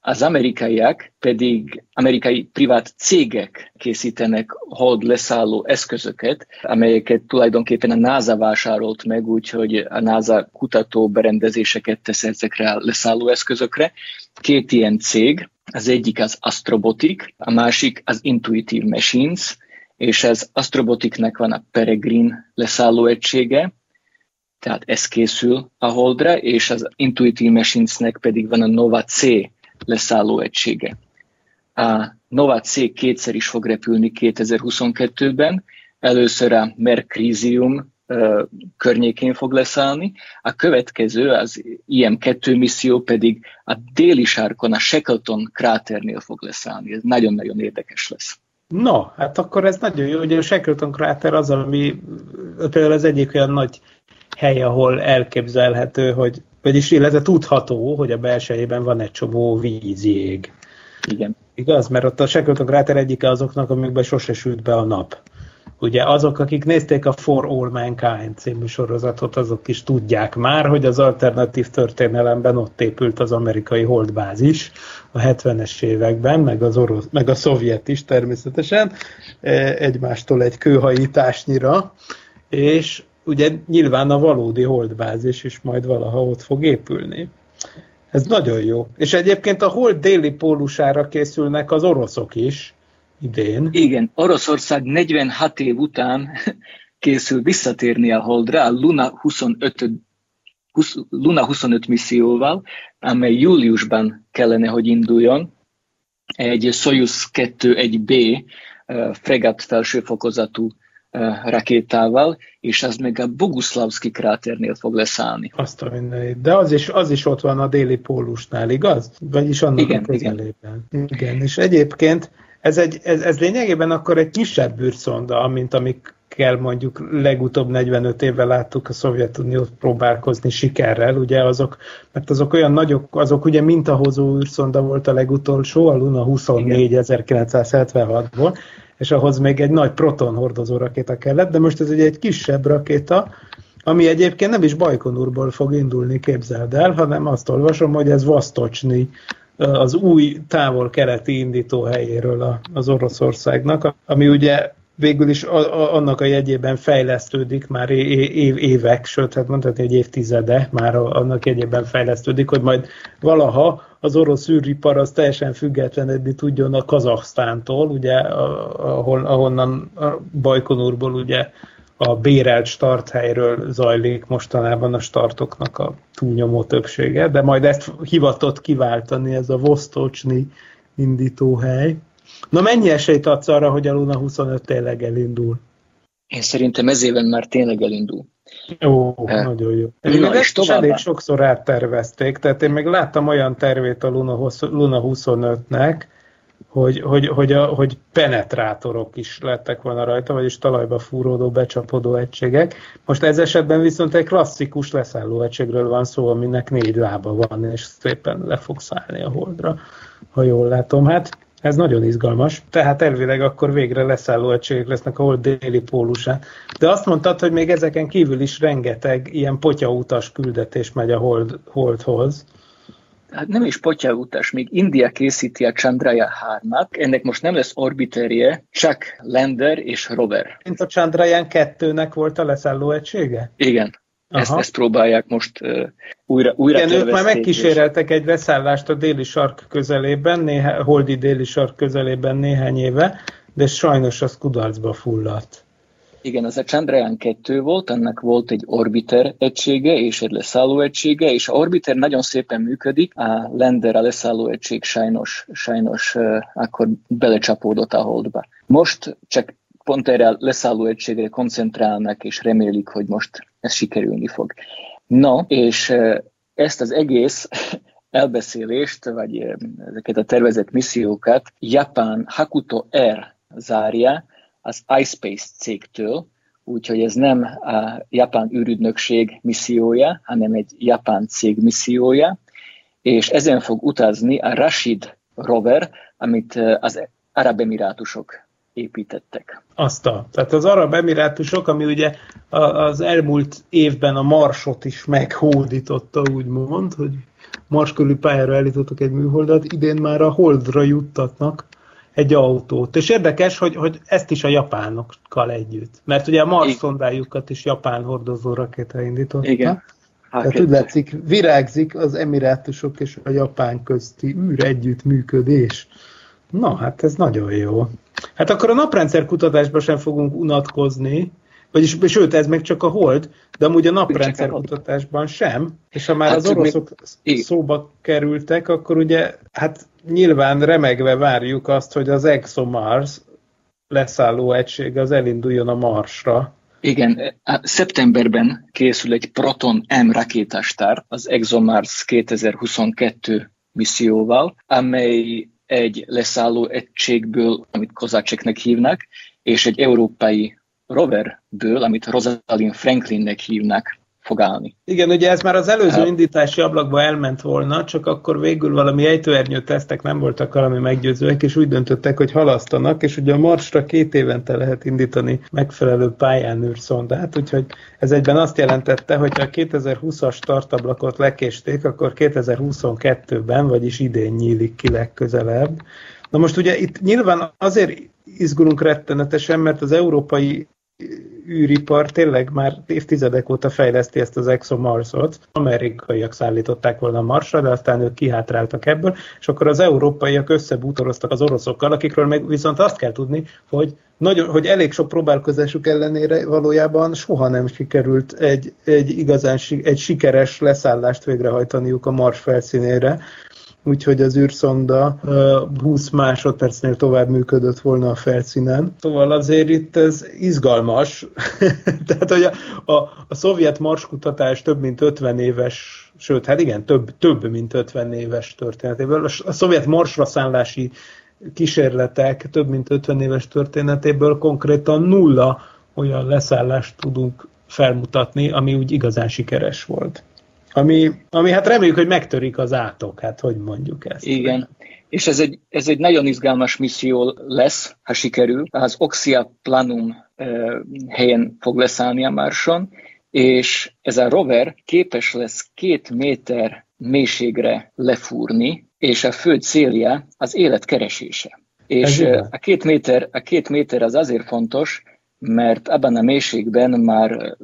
az amerikaiak pedig amerikai privát cégek készítenek hold leszálló eszközöket, amelyeket tulajdonképpen a NASA vásárolt meg, úgyhogy a NASA kutató berendezéseket tesz ezekre a leszálló eszközökre. Két ilyen cég, az egyik az Astrobotic, a másik az Intuitive Machines, és az Astroboticnek van a Peregrine leszálló egysége, tehát ez készül a Holdra, és az Intuitive Machinesnek pedig van a Nova C leszálló egysége. A Nova C kétszer is fog repülni 2022-ben, először a Mercrisium környékén fog leszállni, a következő, az IM-2 misszió pedig a déli sárkon, a Shackleton kráternél fog leszállni. Ez nagyon-nagyon érdekes lesz. No, hát akkor ez nagyon jó, hogy a Shackleton kráter az, ami például az egyik olyan nagy hely, ahol elképzelhető, hogy, vagyis illetve tudható, hogy a belsejében van egy csomó vízjég. Igen. Igaz? Mert ott a Shackleton kráter egyike azoknak, amikben sose sült be a nap. Ugye azok, akik nézték a For All Mankind című sorozatot, azok is tudják már, hogy az alternatív történelemben ott épült az amerikai holdbázis a 70-es években, meg, az orosz, meg a szovjet is természetesen, e, egymástól egy kőhajításnyira, és ugye nyilván a valódi holdbázis is majd valaha ott fog épülni. Ez nagyon jó. És egyébként a hold déli pólusára készülnek az oroszok is idén. Igen, Oroszország 46 év után (laughs) készül visszatérni a holdra, a Luna 25 20, Luna 25 misszióval, amely júliusban kellene, hogy induljon, egy Soyuz 2-1B uh, fregat felsőfokozatú rakétával, és az meg a Boguszlavski kráternél fog leszállni. Azt a mindenit. De az is, az is ott van a déli pólusnál, igaz? Vagyis annak igen, a közelében. Igen. igen. És egyébként ez, egy, ez, ez lényegében akkor egy kisebb űrszonda, mint amik kell mondjuk legutóbb 45 évvel láttuk a Szovjetuniót próbálkozni sikerrel, ugye azok, mert azok olyan nagyok, azok ugye mintahozó űrszonda volt a legutolsó, a Luna 24 1976-ból, és ahhoz még egy nagy proton hordozó rakéta kellett, de most ez ugye egy kisebb rakéta, ami egyébként nem is Bajkonurból fog indulni, képzeld el, hanem azt olvasom, hogy ez Vastocsni, az új távol-keleti indító helyéről az Oroszországnak, ami ugye végül is a, a, annak a jegyében fejlesztődik már év, évek, sőt, hát mondhatni, hogy évtizede már annak jegyében fejlesztődik, hogy majd valaha az orosz űripar az teljesen függetlenedni tudjon a Kazaksztántól, ugye, ahol, ahonnan a Bajkonurból ugye a bérelt starthelyről zajlik mostanában a startoknak a túlnyomó többsége, de majd ezt hivatott kiváltani ez a Vostocsni indítóhely. Na mennyi esélyt adsz arra, hogy a Luna 25 tényleg elindul? Én szerintem ez éven már tényleg elindul. Ó, eh. nagyon jó. Én Na, és továbbá. elég sokszor áttervezték, tehát én meg láttam olyan tervét a Luna, Luna 25-nek, hogy, hogy, hogy, a, hogy penetrátorok is lettek volna rajta, vagyis talajba fúródó, becsapódó egységek. Most ez esetben viszont egy klasszikus leszálló egységről van szó, aminek négy lába van, és szépen le fog szállni a holdra, ha jól látom. Hát ez nagyon izgalmas. Tehát elvileg akkor végre leszálló egységek lesznek a hold déli pólusán. De azt mondtad, hogy még ezeken kívül is rengeteg ilyen potyautas küldetés megy a hold, holdhoz hát nem is potyautas, még India készíti a Chandrayaan 3-at, ennek most nem lesz orbiterje, csak lander és rover. Mint a Chandrayaan 2-nek volt a leszálló egysége? Igen. Ezt, ezt próbálják most uh, újra, újra Igen, ők már megkíséreltek egy leszállást a déli sark közelében, néha, holdi déli sark közelében néhány éve, de sajnos az kudarcba fulladt. Igen, az a Chandrayaan 2 volt, ennek volt egy orbiter egysége és egy leszálló egysége, és a orbiter nagyon szépen működik, a lander, a leszálló egység sajnos, sajnos uh, akkor belecsapódott a holdba. Most csak pont erre a leszálló egységre koncentrálnak, és remélik, hogy most ez sikerülni fog. No, és ezt az egész (laughs) elbeszélést, vagy ezeket a tervezett missziókat Japán Hakuto Air zárja, az iSpace cégtől, úgyhogy ez nem a japán űrügynökség missziója, hanem egy japán cég missziója, és ezen fog utazni a Rashid rover, amit az Arab Emirátusok építettek. Azt a, tehát az Arab Emirátusok, ami ugye az elmúlt évben a Marsot is meghódította, úgymond, hogy Mars körüli pályára elítottak egy műholdat, idén már a Holdra juttatnak egy autót. És érdekes, hogy, hogy ezt is a japánokkal együtt. Mert ugye a Mars szondájukat is japán hordozó rakéta indította. Igen. Tehát úgy látszik, virágzik az emirátusok és a japán közti űr együttműködés. Na, hát ez nagyon jó. Hát akkor a naprendszer kutatásban sem fogunk unatkozni, vagyis, sőt, ez meg csak a hold, de amúgy a naprendszer kutatásban sem, és ha már hát az oroszok még... szóba kerültek, akkor ugye, hát nyilván remegve várjuk azt, hogy az ExoMars leszálló egység az elinduljon a Marsra. Igen, szeptemberben készül egy Proton M rakétastár az ExoMars 2022 misszióval, amely egy leszálló egységből, amit Kozacseknek hívnak, és egy európai roverből, amit Rosalind Franklinnek hívnak, fog állni. Igen, ugye ez már az előző indítási ablakba elment volna, csak akkor végül valami ejtőernyő tesztek nem voltak valami meggyőzőek, és úgy döntöttek, hogy halasztanak, és ugye a Marsra két évente lehet indítani megfelelő pályán űrszondát, úgyhogy ez egyben azt jelentette, hogy ha a 2020-as startablakot lekésték, akkor 2022-ben, vagyis idén nyílik ki legközelebb. Na most ugye itt nyilván azért izgulunk rettenetesen, mert az európai űripar tényleg már évtizedek óta fejleszti ezt az ExoMars-ot. Amerikaiak szállították volna a Marsra, de aztán ők kihátráltak ebből, és akkor az európaiak összebútoroztak az oroszokkal, akikről meg viszont azt kell tudni, hogy nagyon, hogy elég sok próbálkozásuk ellenére valójában soha nem sikerült egy, egy igazán egy sikeres leszállást végrehajtaniuk a Mars felszínére úgyhogy az űrszonda 20 másodpercnél tovább működött volna a felszínen. Szóval azért itt ez izgalmas. (laughs) Tehát, hogy a, a, a szovjet marskutatás több mint 50 éves, sőt, hát igen, több, több mint 50 éves történetéből. A, szovjet marsra szállási kísérletek több mint 50 éves történetéből konkrétan nulla olyan leszállást tudunk felmutatni, ami úgy igazán sikeres volt. Ami, ami hát reméljük, hogy megtörik az átok, hát hogy mondjuk ezt. Igen, és ez egy, ez egy nagyon izgalmas misszió lesz, ha sikerül. Az Oxia Planum uh, helyen fog leszállni a Marson, és ez a rover képes lesz két méter mélységre lefúrni, és a fő célja az élet keresése. És a két, méter, a két méter az azért fontos, mert abban a mélységben már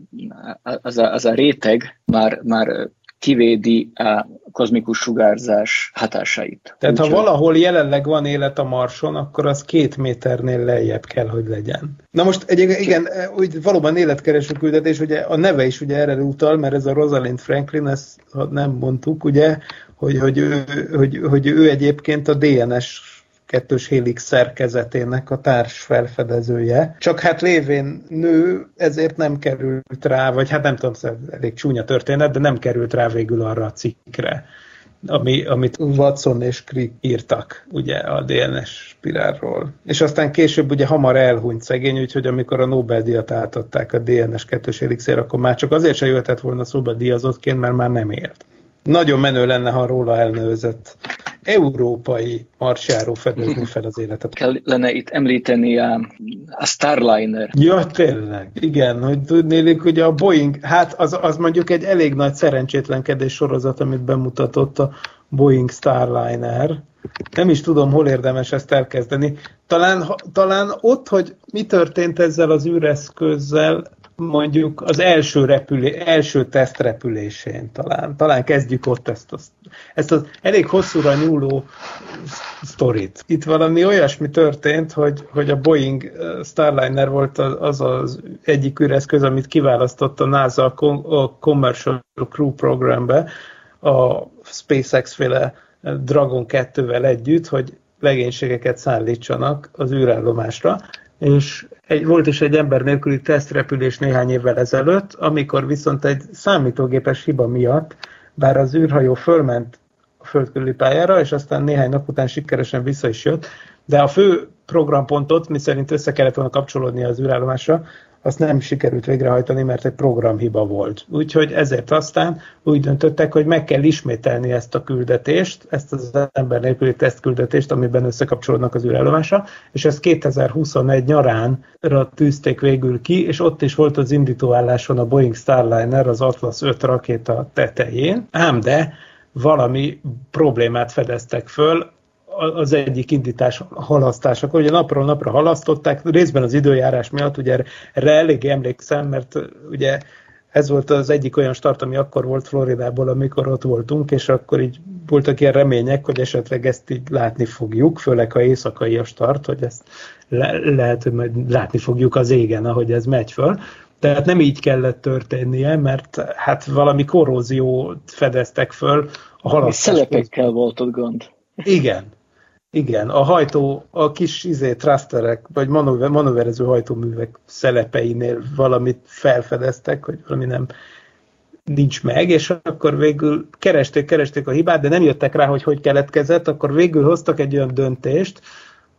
az a, az a réteg már, már kivédi a kozmikus sugárzás hatásait. Tehát Úgy, ha valahol jelenleg van élet a Marson, akkor az két méternél lejjebb kell, hogy legyen. Na most egy, igen, úgy valóban életkereső küldetés, ugye a neve is ugye erre utal, mert ez a Rosalind Franklin, ezt nem mondtuk, ugye, hogy, hogy, ő, hogy, hogy ő egyébként a DNS kettős helix szerkezetének a társ felfedezője. Csak hát lévén nő, ezért nem került rá, vagy hát nem tudom, elég csúnya történet, de nem került rá végül arra a cikkre, ami, amit Watson és Crick írtak, ugye a DNS spirálról. És aztán később ugye hamar elhunyt szegény, úgyhogy amikor a Nobel-díjat átadták a DNS kettős helixért, akkor már csak azért se jöhetett volna szóba díjazottként, mert már nem ért. Nagyon menő lenne, ha róla elnőzött európai marsjáró fedezni (laughs) fel az életet. Kellene itt említeni a, a Starliner. Ja, tényleg. Igen, hogy tudnélik, hogy a Boeing, hát az, az mondjuk egy elég nagy szerencsétlenkedés sorozat, amit bemutatott a Boeing Starliner. Nem is tudom, hol érdemes ezt elkezdeni. Talán, talán ott, hogy mi történt ezzel az űreszközzel, mondjuk az első, repülé, első teszt repülésén talán. Talán kezdjük ott ezt az, ezt az elég hosszúra nyúló sztorit. Itt valami olyasmi történt, hogy, hogy a Boeing Starliner volt az az egyik üreszköz, amit kiválasztott a NASA a Commercial Crew programba, a SpaceX féle Dragon 2-vel együtt, hogy legénységeket szállítsanak az űrállomásra, és egy, volt is egy ember nélküli tesztrepülés néhány évvel ezelőtt, amikor viszont egy számítógépes hiba miatt, bár az űrhajó fölment a földkörüli pályára, és aztán néhány nap után sikeresen vissza is jött, de a fő programpontot, mi szerint össze kellett volna kapcsolódni az űrállomásra, azt nem sikerült végrehajtani, mert egy programhiba volt. Úgyhogy ezért aztán úgy döntöttek, hogy meg kell ismételni ezt a küldetést, ezt az ember nélküli tesztküldetést, amiben összekapcsolódnak az űrállomása, és ezt 2021 nyaránra tűzték végül ki, és ott is volt az indítóálláson a Boeing Starliner, az Atlas 5 rakéta tetején, ám de valami problémát fedeztek föl, az egyik indítás halasztásakor. Ugye napról napra halasztották, részben az időjárás miatt, ugye erre elég emlékszem, mert ugye ez volt az egyik olyan start, ami akkor volt Floridából, amikor ott voltunk, és akkor így voltak ilyen remények, hogy esetleg ezt így látni fogjuk, főleg ha éjszakai a start, hogy ezt le- lehet, hogy majd látni fogjuk az égen, ahogy ez megy föl. Tehát nem így kellett történnie, mert hát valami korróziót fedeztek föl a halasztás. Szelepekkel volt ott gond. Igen, igen, a hajtó, a kis izé, thrusterek, vagy manőver, manőverező hajtóművek szelepeinél valamit felfedeztek, hogy valami nem nincs meg, és akkor végül keresték, keresték a hibát, de nem jöttek rá, hogy hogy keletkezett, akkor végül hoztak egy olyan döntést,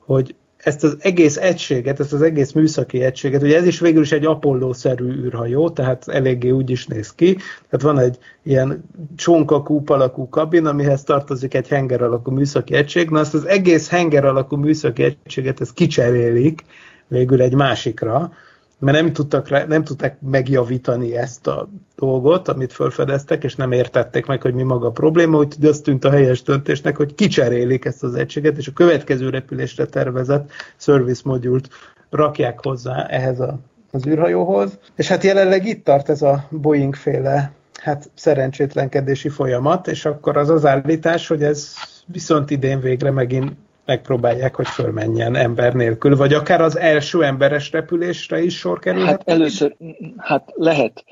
hogy ezt az egész egységet, ezt az egész műszaki egységet, ugye ez is végül is egy Apollo-szerű űrhajó, tehát eléggé úgy is néz ki, tehát van egy ilyen csonkakúp alakú kabin, amihez tartozik egy henger alakú műszaki egység, na azt az egész henger alakú műszaki egységet ezt kicserélik végül egy másikra, mert nem tudtak, nem tudták megjavítani ezt a dolgot, amit felfedeztek, és nem értették meg, hogy mi maga a probléma, úgyhogy azt tűnt a helyes döntésnek, hogy kicserélik ezt az egységet, és a következő repülésre tervezett service modult rakják hozzá ehhez a, az űrhajóhoz. És hát jelenleg itt tart ez a Boeing féle hát szerencsétlenkedési folyamat, és akkor az az állítás, hogy ez viszont idén végre megint megpróbálják, hogy fölmenjen ember nélkül, vagy akár az első emberes repülésre is sor kerülhet? Hát először, hát lehet.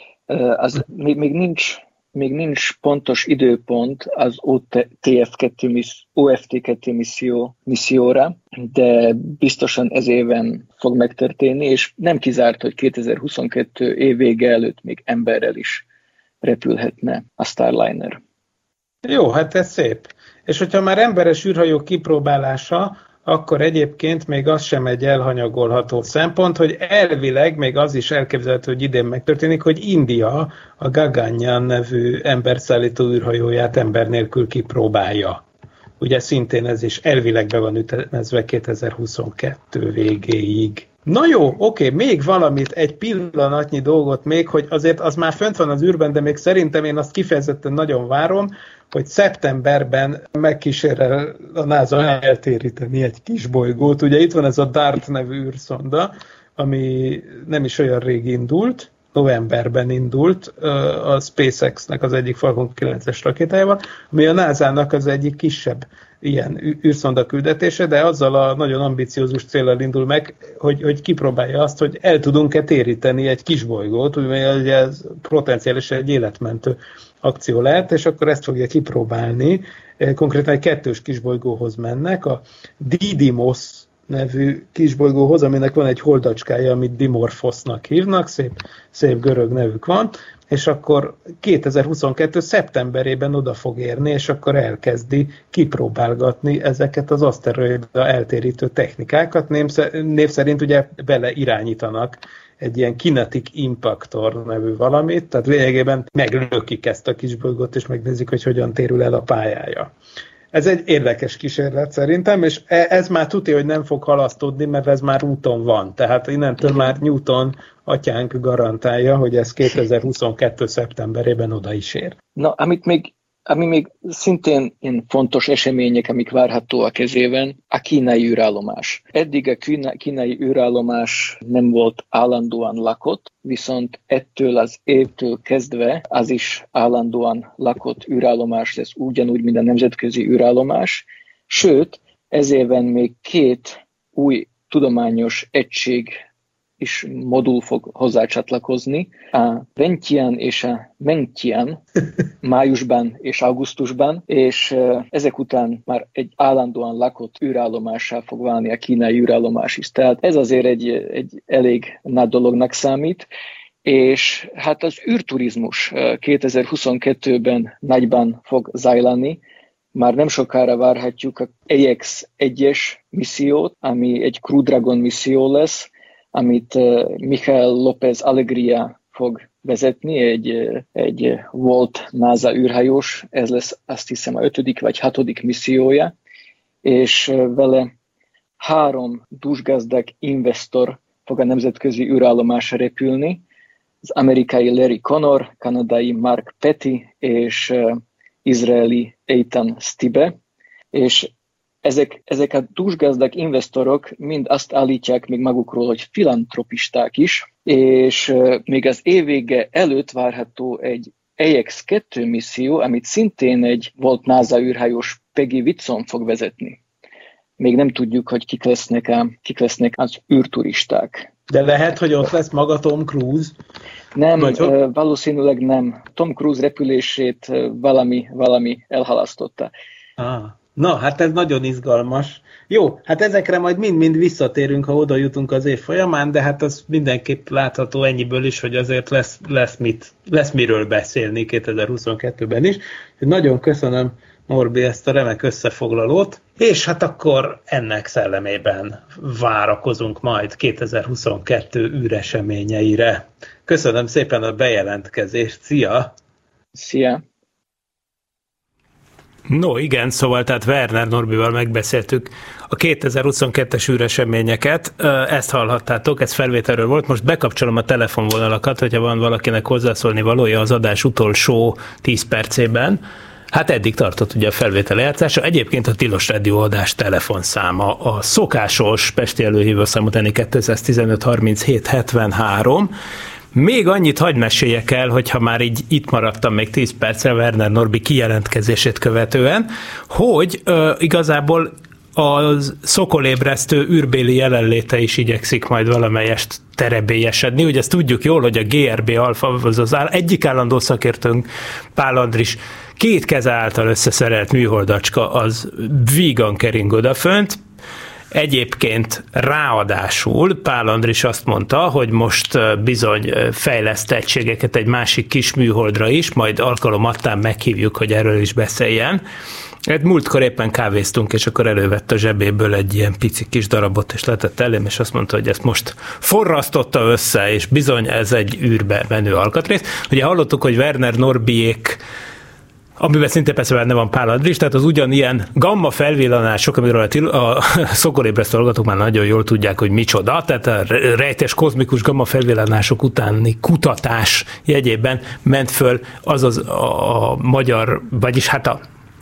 Az, még, még nincs még nincs pontos időpont az OTF2 missz, OFT2 misszió, misszióra, de biztosan ez éven fog megtörténni, és nem kizárt, hogy 2022 év vége előtt még emberrel is repülhetne a Starliner. Jó, hát ez szép. És hogyha már emberes űrhajó kipróbálása, akkor egyébként még az sem egy elhanyagolható szempont, hogy elvileg még az is elképzelhető, hogy idén megtörténik, hogy India a Gaganyaan nevű emberszállító űrhajóját ember nélkül kipróbálja. Ugye szintén ez is elvileg be van ütemezve 2022 végéig. Na jó, oké, még valamit, egy pillanatnyi dolgot még, hogy azért az már fönt van az űrben, de még szerintem én azt kifejezetten nagyon várom, hogy szeptemberben megkísérel a NASA eltéríteni egy kis bolygót. Ugye itt van ez a DART nevű űrszonda, ami nem is olyan rég indult, novemberben indult a SpaceX-nek az egyik Falcon 9-es rakétájával, ami a NASA-nak az egyik kisebb ilyen űrszonda küldetése, de azzal a nagyon ambiciózus célral indul meg, hogy, hogy kipróbálja azt, hogy el tudunk-e téríteni egy kis bolygót, ugye ez potenciálisan egy életmentő akció lehet, és akkor ezt fogja kipróbálni. Konkrétan egy kettős kisbolygóhoz mennek, a Didymos nevű kisbolygóhoz, aminek van egy holdacskája, amit Dimorphosnak hívnak, szép, szép görög nevük van, és akkor 2022. szeptemberében oda fog érni, és akkor elkezdi kipróbálgatni ezeket az aszteroida eltérítő technikákat. Név szerint ugye bele irányítanak egy ilyen kinetic impactor nevű valamit, tehát lényegében meglökik ezt a kisbolygót, és megnézik, hogy hogyan térül el a pályája. Ez egy érdekes kísérlet szerintem, és e, ez már tudja, hogy nem fog halasztódni, mert ez már úton van. Tehát innentől már Newton atyánk garantálja, hogy ez (laughs) 2022. szeptemberében oda is ér. Na, amit még ami még szintén fontos események, amik várhatóak ez éven, a kínai űrállomás. Eddig a kínai űrállomás nem volt állandóan lakott, viszont ettől az évtől kezdve az is állandóan lakott űrállomás lesz ugyanúgy, mint a nemzetközi űrállomás. Sőt, ez éven még két új tudományos egység is modul fog hozzá csatlakozni. A Ventian és a Mentian (laughs) májusban és augusztusban, és ezek után már egy állandóan lakott űrállomássá fog válni a kínai űrállomás is. Tehát ez azért egy, egy elég nagy dolognak számít, és hát az űrturizmus 2022-ben nagyban fog zajlani, már nem sokára várhatjuk a AX 1-es missziót, ami egy Crew Dragon misszió lesz, amit Michael López Alegria fog vezetni, egy, egy volt NASA űrhajós, ez lesz azt hiszem a ötödik vagy hatodik missziója, és vele három dúsgazdag investor fog a nemzetközi űrállomásra repülni, az amerikai Larry Connor, kanadai Mark Petty és izraeli Eitan Stibe, és ezek, ezek a dúsgazdag investorok mind azt állítják még magukról, hogy filantropisták is, és még az évvége előtt várható egy AX-2 misszió, amit szintén egy volt NASA űrhajós Peggy Whitson fog vezetni. Még nem tudjuk, hogy kik lesznek, a, kik lesznek az űrturisták. De lehet, hogy ott lesz maga Tom Cruise? Nem, Vagy, valószínűleg nem. Tom Cruise repülését valami, valami elhalasztotta. Ah. Na, hát ez nagyon izgalmas. Jó, hát ezekre majd mind-mind visszatérünk, ha oda jutunk az év folyamán, de hát az mindenképp látható ennyiből is, hogy azért lesz, lesz, mit, lesz miről beszélni 2022-ben is. Nagyon köszönöm Norbi ezt a remek összefoglalót, és hát akkor ennek szellemében várakozunk majd 2022 űreseményeire. Köszönöm szépen a bejelentkezést, szia! Szia! No igen, szóval tehát Werner Norbival megbeszéltük a 2022-es űreseményeket, ezt hallhattátok, ez felvételről volt, most bekapcsolom a telefonvonalakat, hogyha van valakinek hozzászólni valója az adás utolsó 10 percében. Hát eddig tartott ugye a felvétel lejátszása. Egyébként a Tilos Radio adás telefonszáma a szokásos Pesti előhívószámot 215 37 73, még annyit hagy meséljek el, hogyha már így itt maradtam még 10 percre Werner Norbi kijelentkezését követően, hogy ö, igazából a szokolébresztő űrbéli jelenléte is igyekszik majd valamelyest terebélyesedni. Ugye ezt tudjuk jól, hogy a GRB alfa, az, az áll, egyik állandó szakértőnk, Pál Andris, két keze által összeszerelt műholdacska, az vígan kering odafönt, Egyébként ráadásul Pál Andris azt mondta, hogy most bizony fejleszt egységeket egy másik kis műholdra is, majd alkalomattán meghívjuk, hogy erről is beszéljen. Hát múltkor éppen kávéztunk, és akkor elővett a zsebéből egy ilyen pici kis darabot, és letett elém, és azt mondta, hogy ezt most forrasztotta össze, és bizony ez egy űrbe menő alkatrész. Ugye hallottuk, hogy Werner Norbiék amiben szintén persze benne van Pál Andris, tehát az ugyanilyen gamma felvillanások, amiről a, a (laughs) szokorébresztő hallgatók már nagyon jól tudják, hogy micsoda, tehát a rejtes kozmikus gamma felvillanások utáni kutatás jegyében ment föl az az a, a magyar, vagyis hát a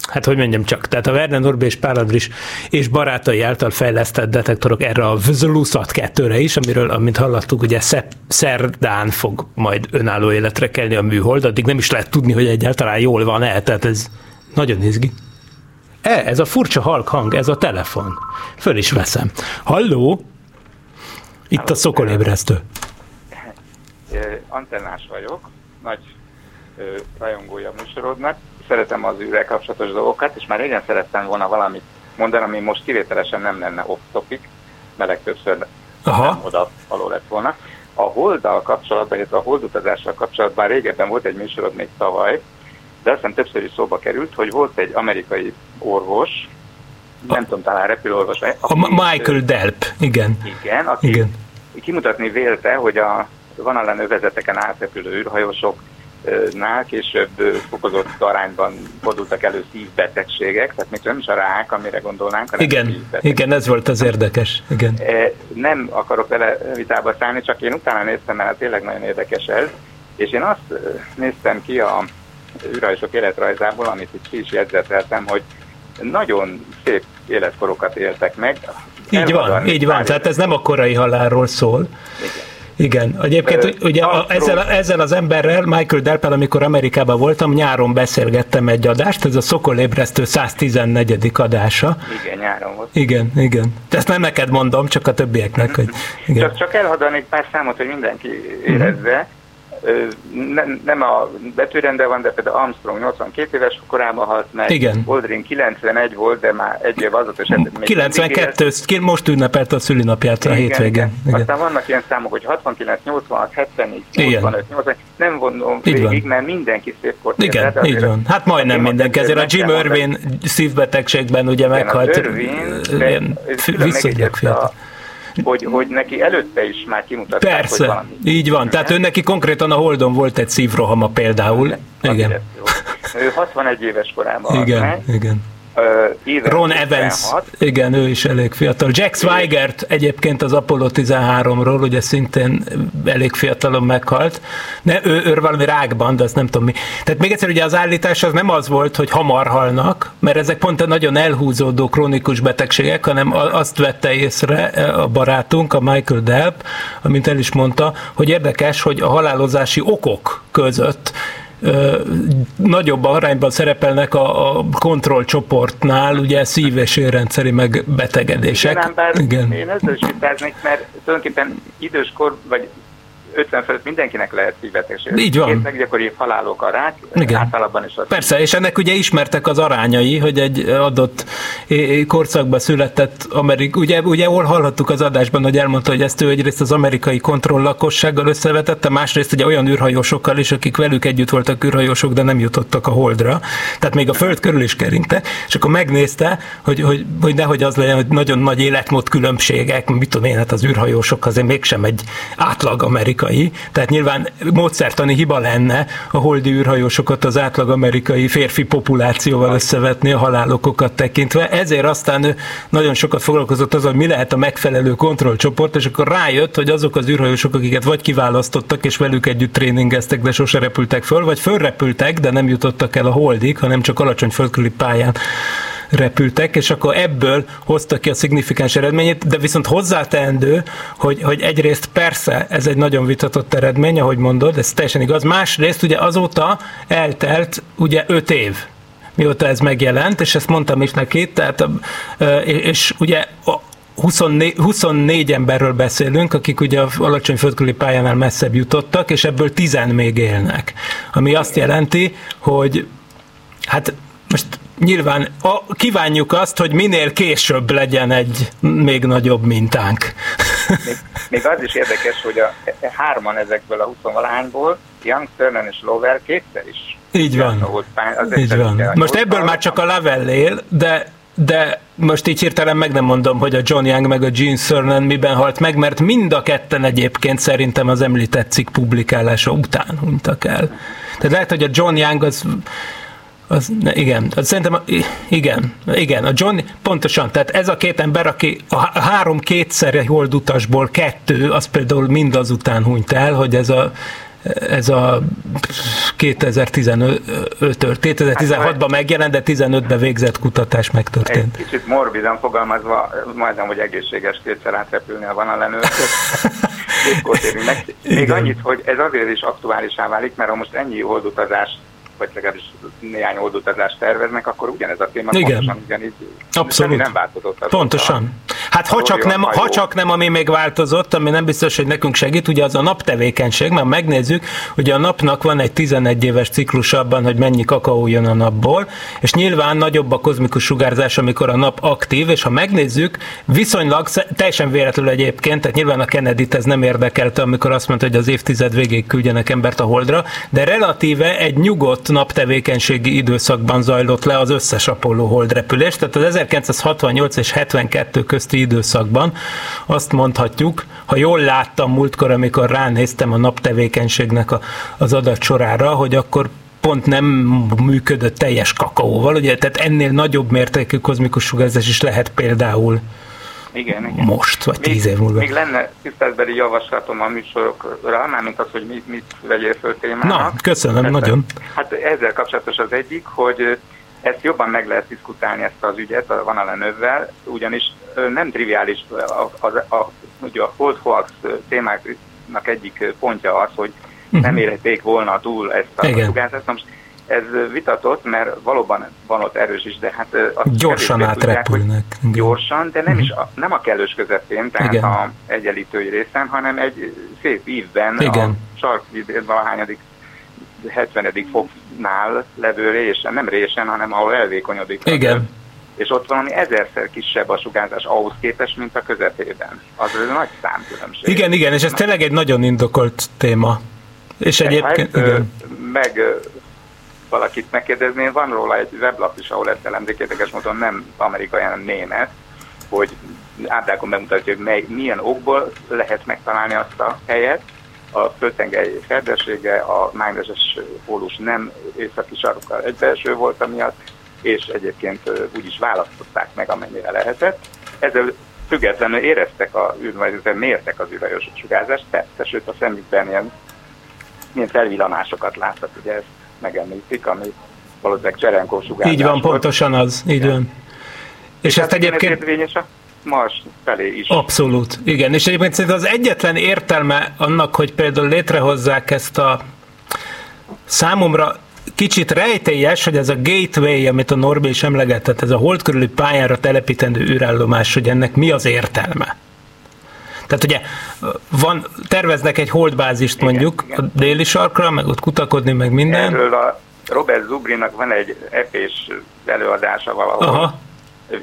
hát hogy mondjam csak, tehát a Werner Norbi és Pál Andris és barátai által fejlesztett detektorok erre a Vzlusat 2-re is, amiről, amint hallottuk, ugye szerdán fog majd önálló életre kelni a műhold, addig nem is lehet tudni, hogy egyáltalán jól van-e, tehát ez nagyon izgi. E, ez a furcsa halk hang, ez a telefon. Föl is veszem. Halló? Itt a szokolébresztő. Antennás vagyok, nagy rajongója műsorodnak, szeretem az űrrel kapcsolatos dolgokat, és már régen szerettem volna valamit mondani, ami most kivételesen nem lenne off-topic, mert legtöbbször Aha. nem oda való lett volna. A holddal kapcsolatban, illetve a holdutazással kapcsolatban régebben volt egy műsorod még tavaly, de azt hiszem többször is szóba került, hogy volt egy amerikai orvos, nem tudom, talán repülőorvos, A Ma- Michael Delp, igen. igen, aki Igen. Kimutatni vélte, hogy a vonalán övezeteken átrepülő űrhajósoknál később fokozott arányban fordultak elő szívbetegségek, tehát még nem is a rák, amire gondolnánk, hanem Igen, igen, ez volt az érdekes. Igen. E, Nem akarok vele vitába szállni, csak én utána néztem, mert tényleg nagyon érdekes ez, és én azt ö, néztem ki a űrhajósok életrajzából, amit itt ki is jegyzeteltem, hogy nagyon szép életkorokat éltek meg. Így van, így van. Tehát ez nem a korai halálról szól. Igen. Igen, egyébként Ö, ugye a, ezzel, ezzel az emberrel, Michael Delpel, amikor Amerikában voltam, nyáron beszélgettem egy adást, ez a Szokolébresztő 114. adása. Igen, nyáron volt. Igen, igen. De ezt nem neked mondom, csak a többieknek, hogy igen. Csak, csak elhadarnék pár számot, hogy mindenki érezze. Ö, Nem, nem a betűrendben van, de például Armstrong 82 éves korában halt meg. Igen. Aldrin 91 volt, de már egy év az, és ebben még 92, ki- most ünnepelte a szülinapját a hétvégén. Igen. Aztán vannak ilyen számok, hogy 69, 86, 74, Igen. 85, 80, nem vonom Így van. végig, mert mindenki szép kort Igen, de azért így van. Hát majdnem mindenki. Ezért a Jim Irvin szívbetegségben ugye Igen, meghalt. az Irvin, de fiatal. Hogy, hogy neki előtte is már kimutatták, hogy Persze, valami. így van. Tehát ő neki konkrétan a Holdon volt egy szívrohama például. Igen. Ő 61 éves korában Igen, igen. Éven Ron 56. Evans, igen, ő is elég fiatal. Jack Swigert egyébként az Apollo 13-ról, ugye szintén elég fiatalon meghalt. Ne, ő, ő valami rákban, de azt nem tudom mi. Tehát még egyszer ugye az állítás az nem az volt, hogy hamar halnak, mert ezek pont a nagyon elhúzódó krónikus betegségek, hanem azt vette észre a barátunk, a Michael Delp, amint el is mondta, hogy érdekes, hogy a halálozási okok között nagyobb arányban szerepelnek a, a kontrollcsoportnál, ugye szív- és érrendszeri megbetegedések. Igen, bár Igen. én ezzel is vitáznék, mert tulajdonképpen időskor, vagy 50 fölött mindenkinek lehet szívbetegség. Így van. Két leggyakoribb halálok a rák, Igen. általában is az. Persze, és ennek ugye ismertek az arányai, hogy egy adott korszakban született Amerik, ugye, ugye hol hallhattuk az adásban, hogy elmondta, hogy ezt ő egyrészt az amerikai kontroll lakossággal összevetette, másrészt ugye olyan űrhajósokkal is, akik velük együtt voltak űrhajósok, de nem jutottak a holdra, tehát még a föld körül is keringte, és akkor megnézte, hogy, hogy, hogy nehogy az legyen, hogy nagyon nagy életmód különbségek, mit tudom én, hát az űrhajósok azért mégsem egy átlag amerikai, tehát nyilván módszertani hiba lenne a holdi űrhajósokat az átlag amerikai férfi populációval összevetni a halálokokat tekintve. Ezért aztán ő nagyon sokat foglalkozott az, hogy mi lehet a megfelelő kontrollcsoport, és akkor rájött, hogy azok az űrhajósok, akiket vagy kiválasztottak, és velük együtt tréningeztek, de sose repültek föl, vagy fölrepültek, de nem jutottak el a holdig, hanem csak alacsony földkörüli pályán repültek, és akkor ebből hozta ki a szignifikáns eredményét, de viszont hozzáteendő, hogy, hogy egyrészt persze ez egy nagyon vitatott eredmény, ahogy mondod, ez teljesen igaz, másrészt ugye azóta eltelt ugye öt év mióta ez megjelent, és ezt mondtam is neki, tehát, és ugye a 24, 24 emberről beszélünk, akik ugye a alacsony földkörüli pályánál messzebb jutottak, és ebből 10 még élnek. Ami azt jelenti, hogy hát most nyilván a, kívánjuk azt, hogy minél később legyen egy még nagyobb mintánk. Még, még az is érdekes, hogy a e- hárman ezekből a 20 valahányból, Young, Turner és Lower kétszer is. Így van. Az Így van. Most ebből már csak a Lavelle él, de de most így hirtelen meg nem mondom, hogy a John Young meg a Gene Cernan miben halt meg, mert mind a ketten egyébként szerintem az említett cikk publikálása után hunytak el. Tehát lehet, hogy a John Young az Az, ne, igen, az szerintem, igen, igen, a John, pontosan, tehát ez a két ember, aki a három kétszerre holdutasból kettő, az például mind azután hunyt el, hogy ez a ez a 2015 2016-ban megjelent, de 15-ben végzett kutatás megtörtént. Egy kicsit morbidan fogalmazva, majdnem, hogy egészséges kétszer átrepülni a vanallenő. (laughs) Még annyit, hogy ez azért is aktuálisá válik, mert ha most ennyi holdutazást vagy legalábbis néhány oldutazást terveznek, akkor ugyanez a téma Igen. pontosan ugyanígy Abszolút. nem változott. Pontosan. Hát ha csak, nem, ha csak nem, ami még változott, ami nem biztos, hogy nekünk segít, ugye az a naptevékenység, mert megnézzük, hogy a napnak van egy 11 éves ciklus abban, hogy mennyi kakaó jön a napból, és nyilván nagyobb a kozmikus sugárzás, amikor a nap aktív, és ha megnézzük, viszonylag, teljesen véletlenül egyébként, tehát nyilván a kennedy ez nem érdekelte, amikor azt mondta, hogy az évtized végéig küldjenek embert a holdra, de relatíve egy nyugodt naptevékenységi időszakban zajlott le az összes Apollo holdrepülés, tehát az 1968 és 72 közti időszakban azt mondhatjuk, ha jól láttam múltkor, amikor ránéztem a naptevékenységnek a, az adatsorára, hogy akkor pont nem működött teljes kakaóval, ugye, tehát ennél nagyobb mértékű kozmikus sugárzás is lehet például igen, igen. most, vagy tíz év múlva. Még lenne tiszteltbeli javaslatom a műsorokra, mármint az, hogy mit, mit vegyél föl témának. Na, köszönöm, hát, nagyon. Hát ezzel kapcsolatos az egyik, hogy ezt jobban meg lehet diszkutálni ezt az ügyet a Van ugyanis nem triviális, a, a, a, ugye a Cold Hoax témáknak egyik pontja az, hogy uh-huh. nem érhették volna túl ezt a sugárzást. Most ez vitatott, mert valóban van ott erős is, de hát azt gyorsan átrepülnek. Tudják, gyorsan, de nem, is a, nem a kellős közepén, tehát Igen. a egyenlítői részen, hanem egy szép ívben, Igen. a sarkvidén valahányadik 70. foknál levő résen, nem résen, hanem ahol elvékonyodik. Igen. És ott valami ezerszer kisebb a sugárzás ahhoz képest, mint a közepében. Az egy nagy számkülönbség. Igen, igen, és ez tényleg egy nagyon indokolt téma. És egyébként, hát, igen. meg valakit megkérdezni, van róla egy weblap is, ahol ezt elemzik, érdekes módon nem amerikai, hanem német, hogy ábrákon bemutatja, hogy mely, milyen okból lehet megtalálni azt a helyet, a földtengely ferdessége, a mágneses pólus nem északi sarokkal egybeeső volt amiatt, és egyébként úgy is választották meg, amennyire lehetett. Ezzel függetlenül éreztek a űrmajzat, mértek az űrhajós sugárzást, persze, sőt a szemükben ilyen, ilyen felvillanásokat láttak, ugye ezt megemlítik, ami valószínűleg Cserenkó sugárzás Így van, volt. pontosan az, így van. És, és ezt egyébként... a Mars felé is. Abszolút, igen. És egyébként szerintem az egyetlen értelme annak, hogy például létrehozzák ezt a számomra kicsit rejtélyes, hogy ez a gateway, amit a Norbi is emlegetett, ez a hold körüli pályára telepítendő űrállomás, hogy ennek mi az értelme. Tehát ugye van, terveznek egy holdbázist igen, mondjuk igen. a déli sarkra, meg ott kutakodni, meg minden. Erről a Robert Zubrinak van egy epés előadása valahol. Aha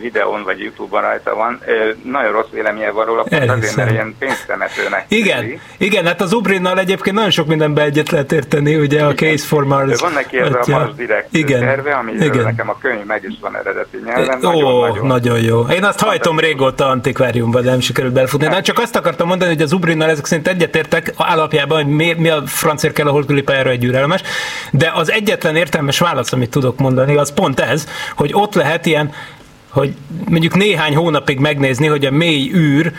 videón vagy Youtube-on rajta van. Nagyon rossz véleménye van róla, pont azért, mert ilyen pénztemetőnek. Igen, tűzi. igen, hát az Ubrinnal egyébként nagyon sok mindenben egyet lehet érteni, ugye igen. a Case for Mars. Van neki ez a Mars Direct igen. terve, ami igen. nekem a könyv meg is van eredeti nyelven. Ó, nagyon, nagyon, nagyon jó. Én azt hajtom régóta antikváriumban, nem sikerült belefutni. Hát. csak azt akartam mondani, hogy az Ubrinnal ezek szerint egyetértek alapjában, hogy mi, mi a francia kell a holdkülipájára egy űrelmes, de az egyetlen értelmes válasz, amit tudok mondani, az pont ez, hogy ott lehet ilyen hogy mondjuk néhány hónapig megnézni, hogy a mély űr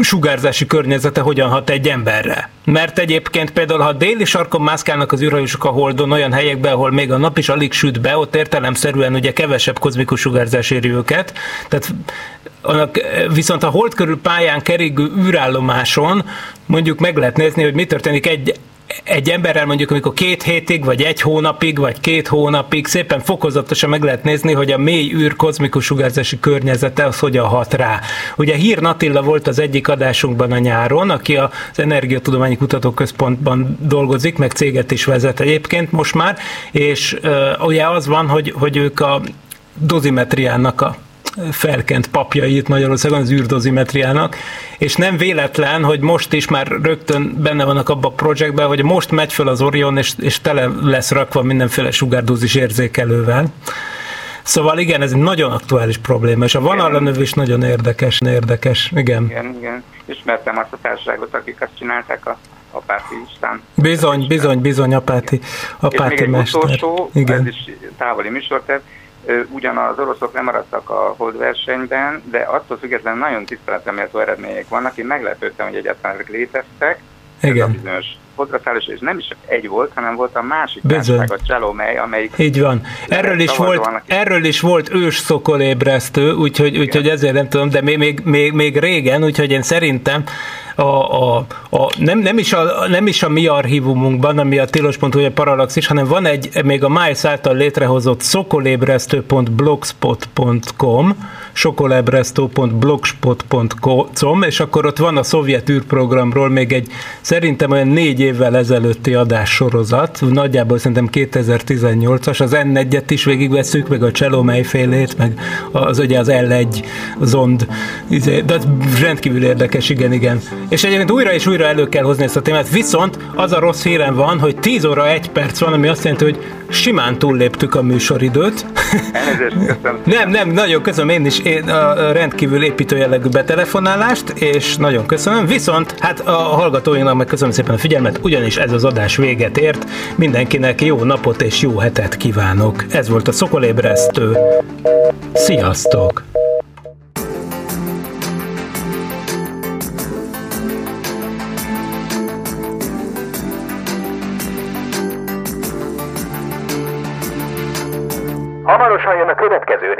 sugárzási környezete hogyan hat egy emberre. Mert egyébként például, ha a déli sarkon mászkálnak az űrhajósok a Holdon olyan helyekben, ahol még a nap is alig süt be, ott értelemszerűen ugye kevesebb kozmikus sugárzás éri őket. Tehát annak, viszont a hold körül pályán keringő űrállomáson mondjuk meg lehet nézni, hogy mi történik egy egy emberrel mondjuk, amikor két hétig, vagy egy hónapig, vagy két hónapig szépen fokozatosan meg lehet nézni, hogy a mély űr kozmikus sugárzási környezete az hogyan hat rá. Ugye Hír Natilla volt az egyik adásunkban a nyáron, aki az Energiatudományi Kutatóközpontban dolgozik, meg céget is vezet egyébként most már, és uh, ugye az van, hogy, hogy ők a dozimetriának a felkent papjait Magyarországon az űrdozimetriának, és nem véletlen, hogy most is már rögtön benne vannak abban a projektben, hogy most megy föl az Orion, és, és tele lesz rakva mindenféle sugárdózis érzékelővel. Szóval igen, ez egy nagyon aktuális probléma, és a is nagyon érdekes, érdekes, igen. Igen, igen. Ismertem azt a társaságot, akik azt csinálták a apáti istán. Bizony, bizony, bizony, apáti, apáti és még mester. egy utolsó, Igen. ez is távoli műsor, tehát ugyan az oroszok nem maradtak a holdversenyben, de attól függetlenül nagyon tiszteleteméltó eredmények vannak. Én meglepődtem, hogy egyáltalán ezek léteztek. Ez a Igen. bizonyos hodraszállás, és nem is egy volt, hanem volt a másik társaság, a Csalomely, amelyik Így van. Erről is, volt, vannak. erről is volt ős szokolébresztő, úgyhogy, úgyhogy ezért nem tudom, de még, még, még, még régen, úgyhogy én szerintem a, a, a, nem, nem, is a, nem is a mi archívumunkban, ami a tilos.hu, a Parallaxis, hanem van egy még a Miles által létrehozott szokolébresztő.blogspot.com sokolebresztő.blogspot.com és akkor ott van a szovjet űrprogramról még egy szerintem olyan négy évvel ezelőtti adássorozat, nagyjából szerintem 2018-as, az N1-et is végigveszünk, meg a Cselomely félét, meg az ugye az L1 zond, izé, de rendkívül érdekes, igen, igen. És egyébként újra és újra elő kell hozni ezt a témát, viszont az a rossz hírem van, hogy 10 óra 1 perc van, ami azt jelenti, hogy simán túlléptük a műsoridőt. elnézést. Nem, nem, nagyon köszönöm én is én a rendkívül építő jellegű betelefonálást, és nagyon köszönöm. Viszont hát a hallgatóinknak meg köszönöm szépen a figyelmet, ugyanis ez az adás véget ért. Mindenkinek jó napot és jó hetet kívánok. Ez volt a Szokolébresztő. Sziasztok! Jön a következő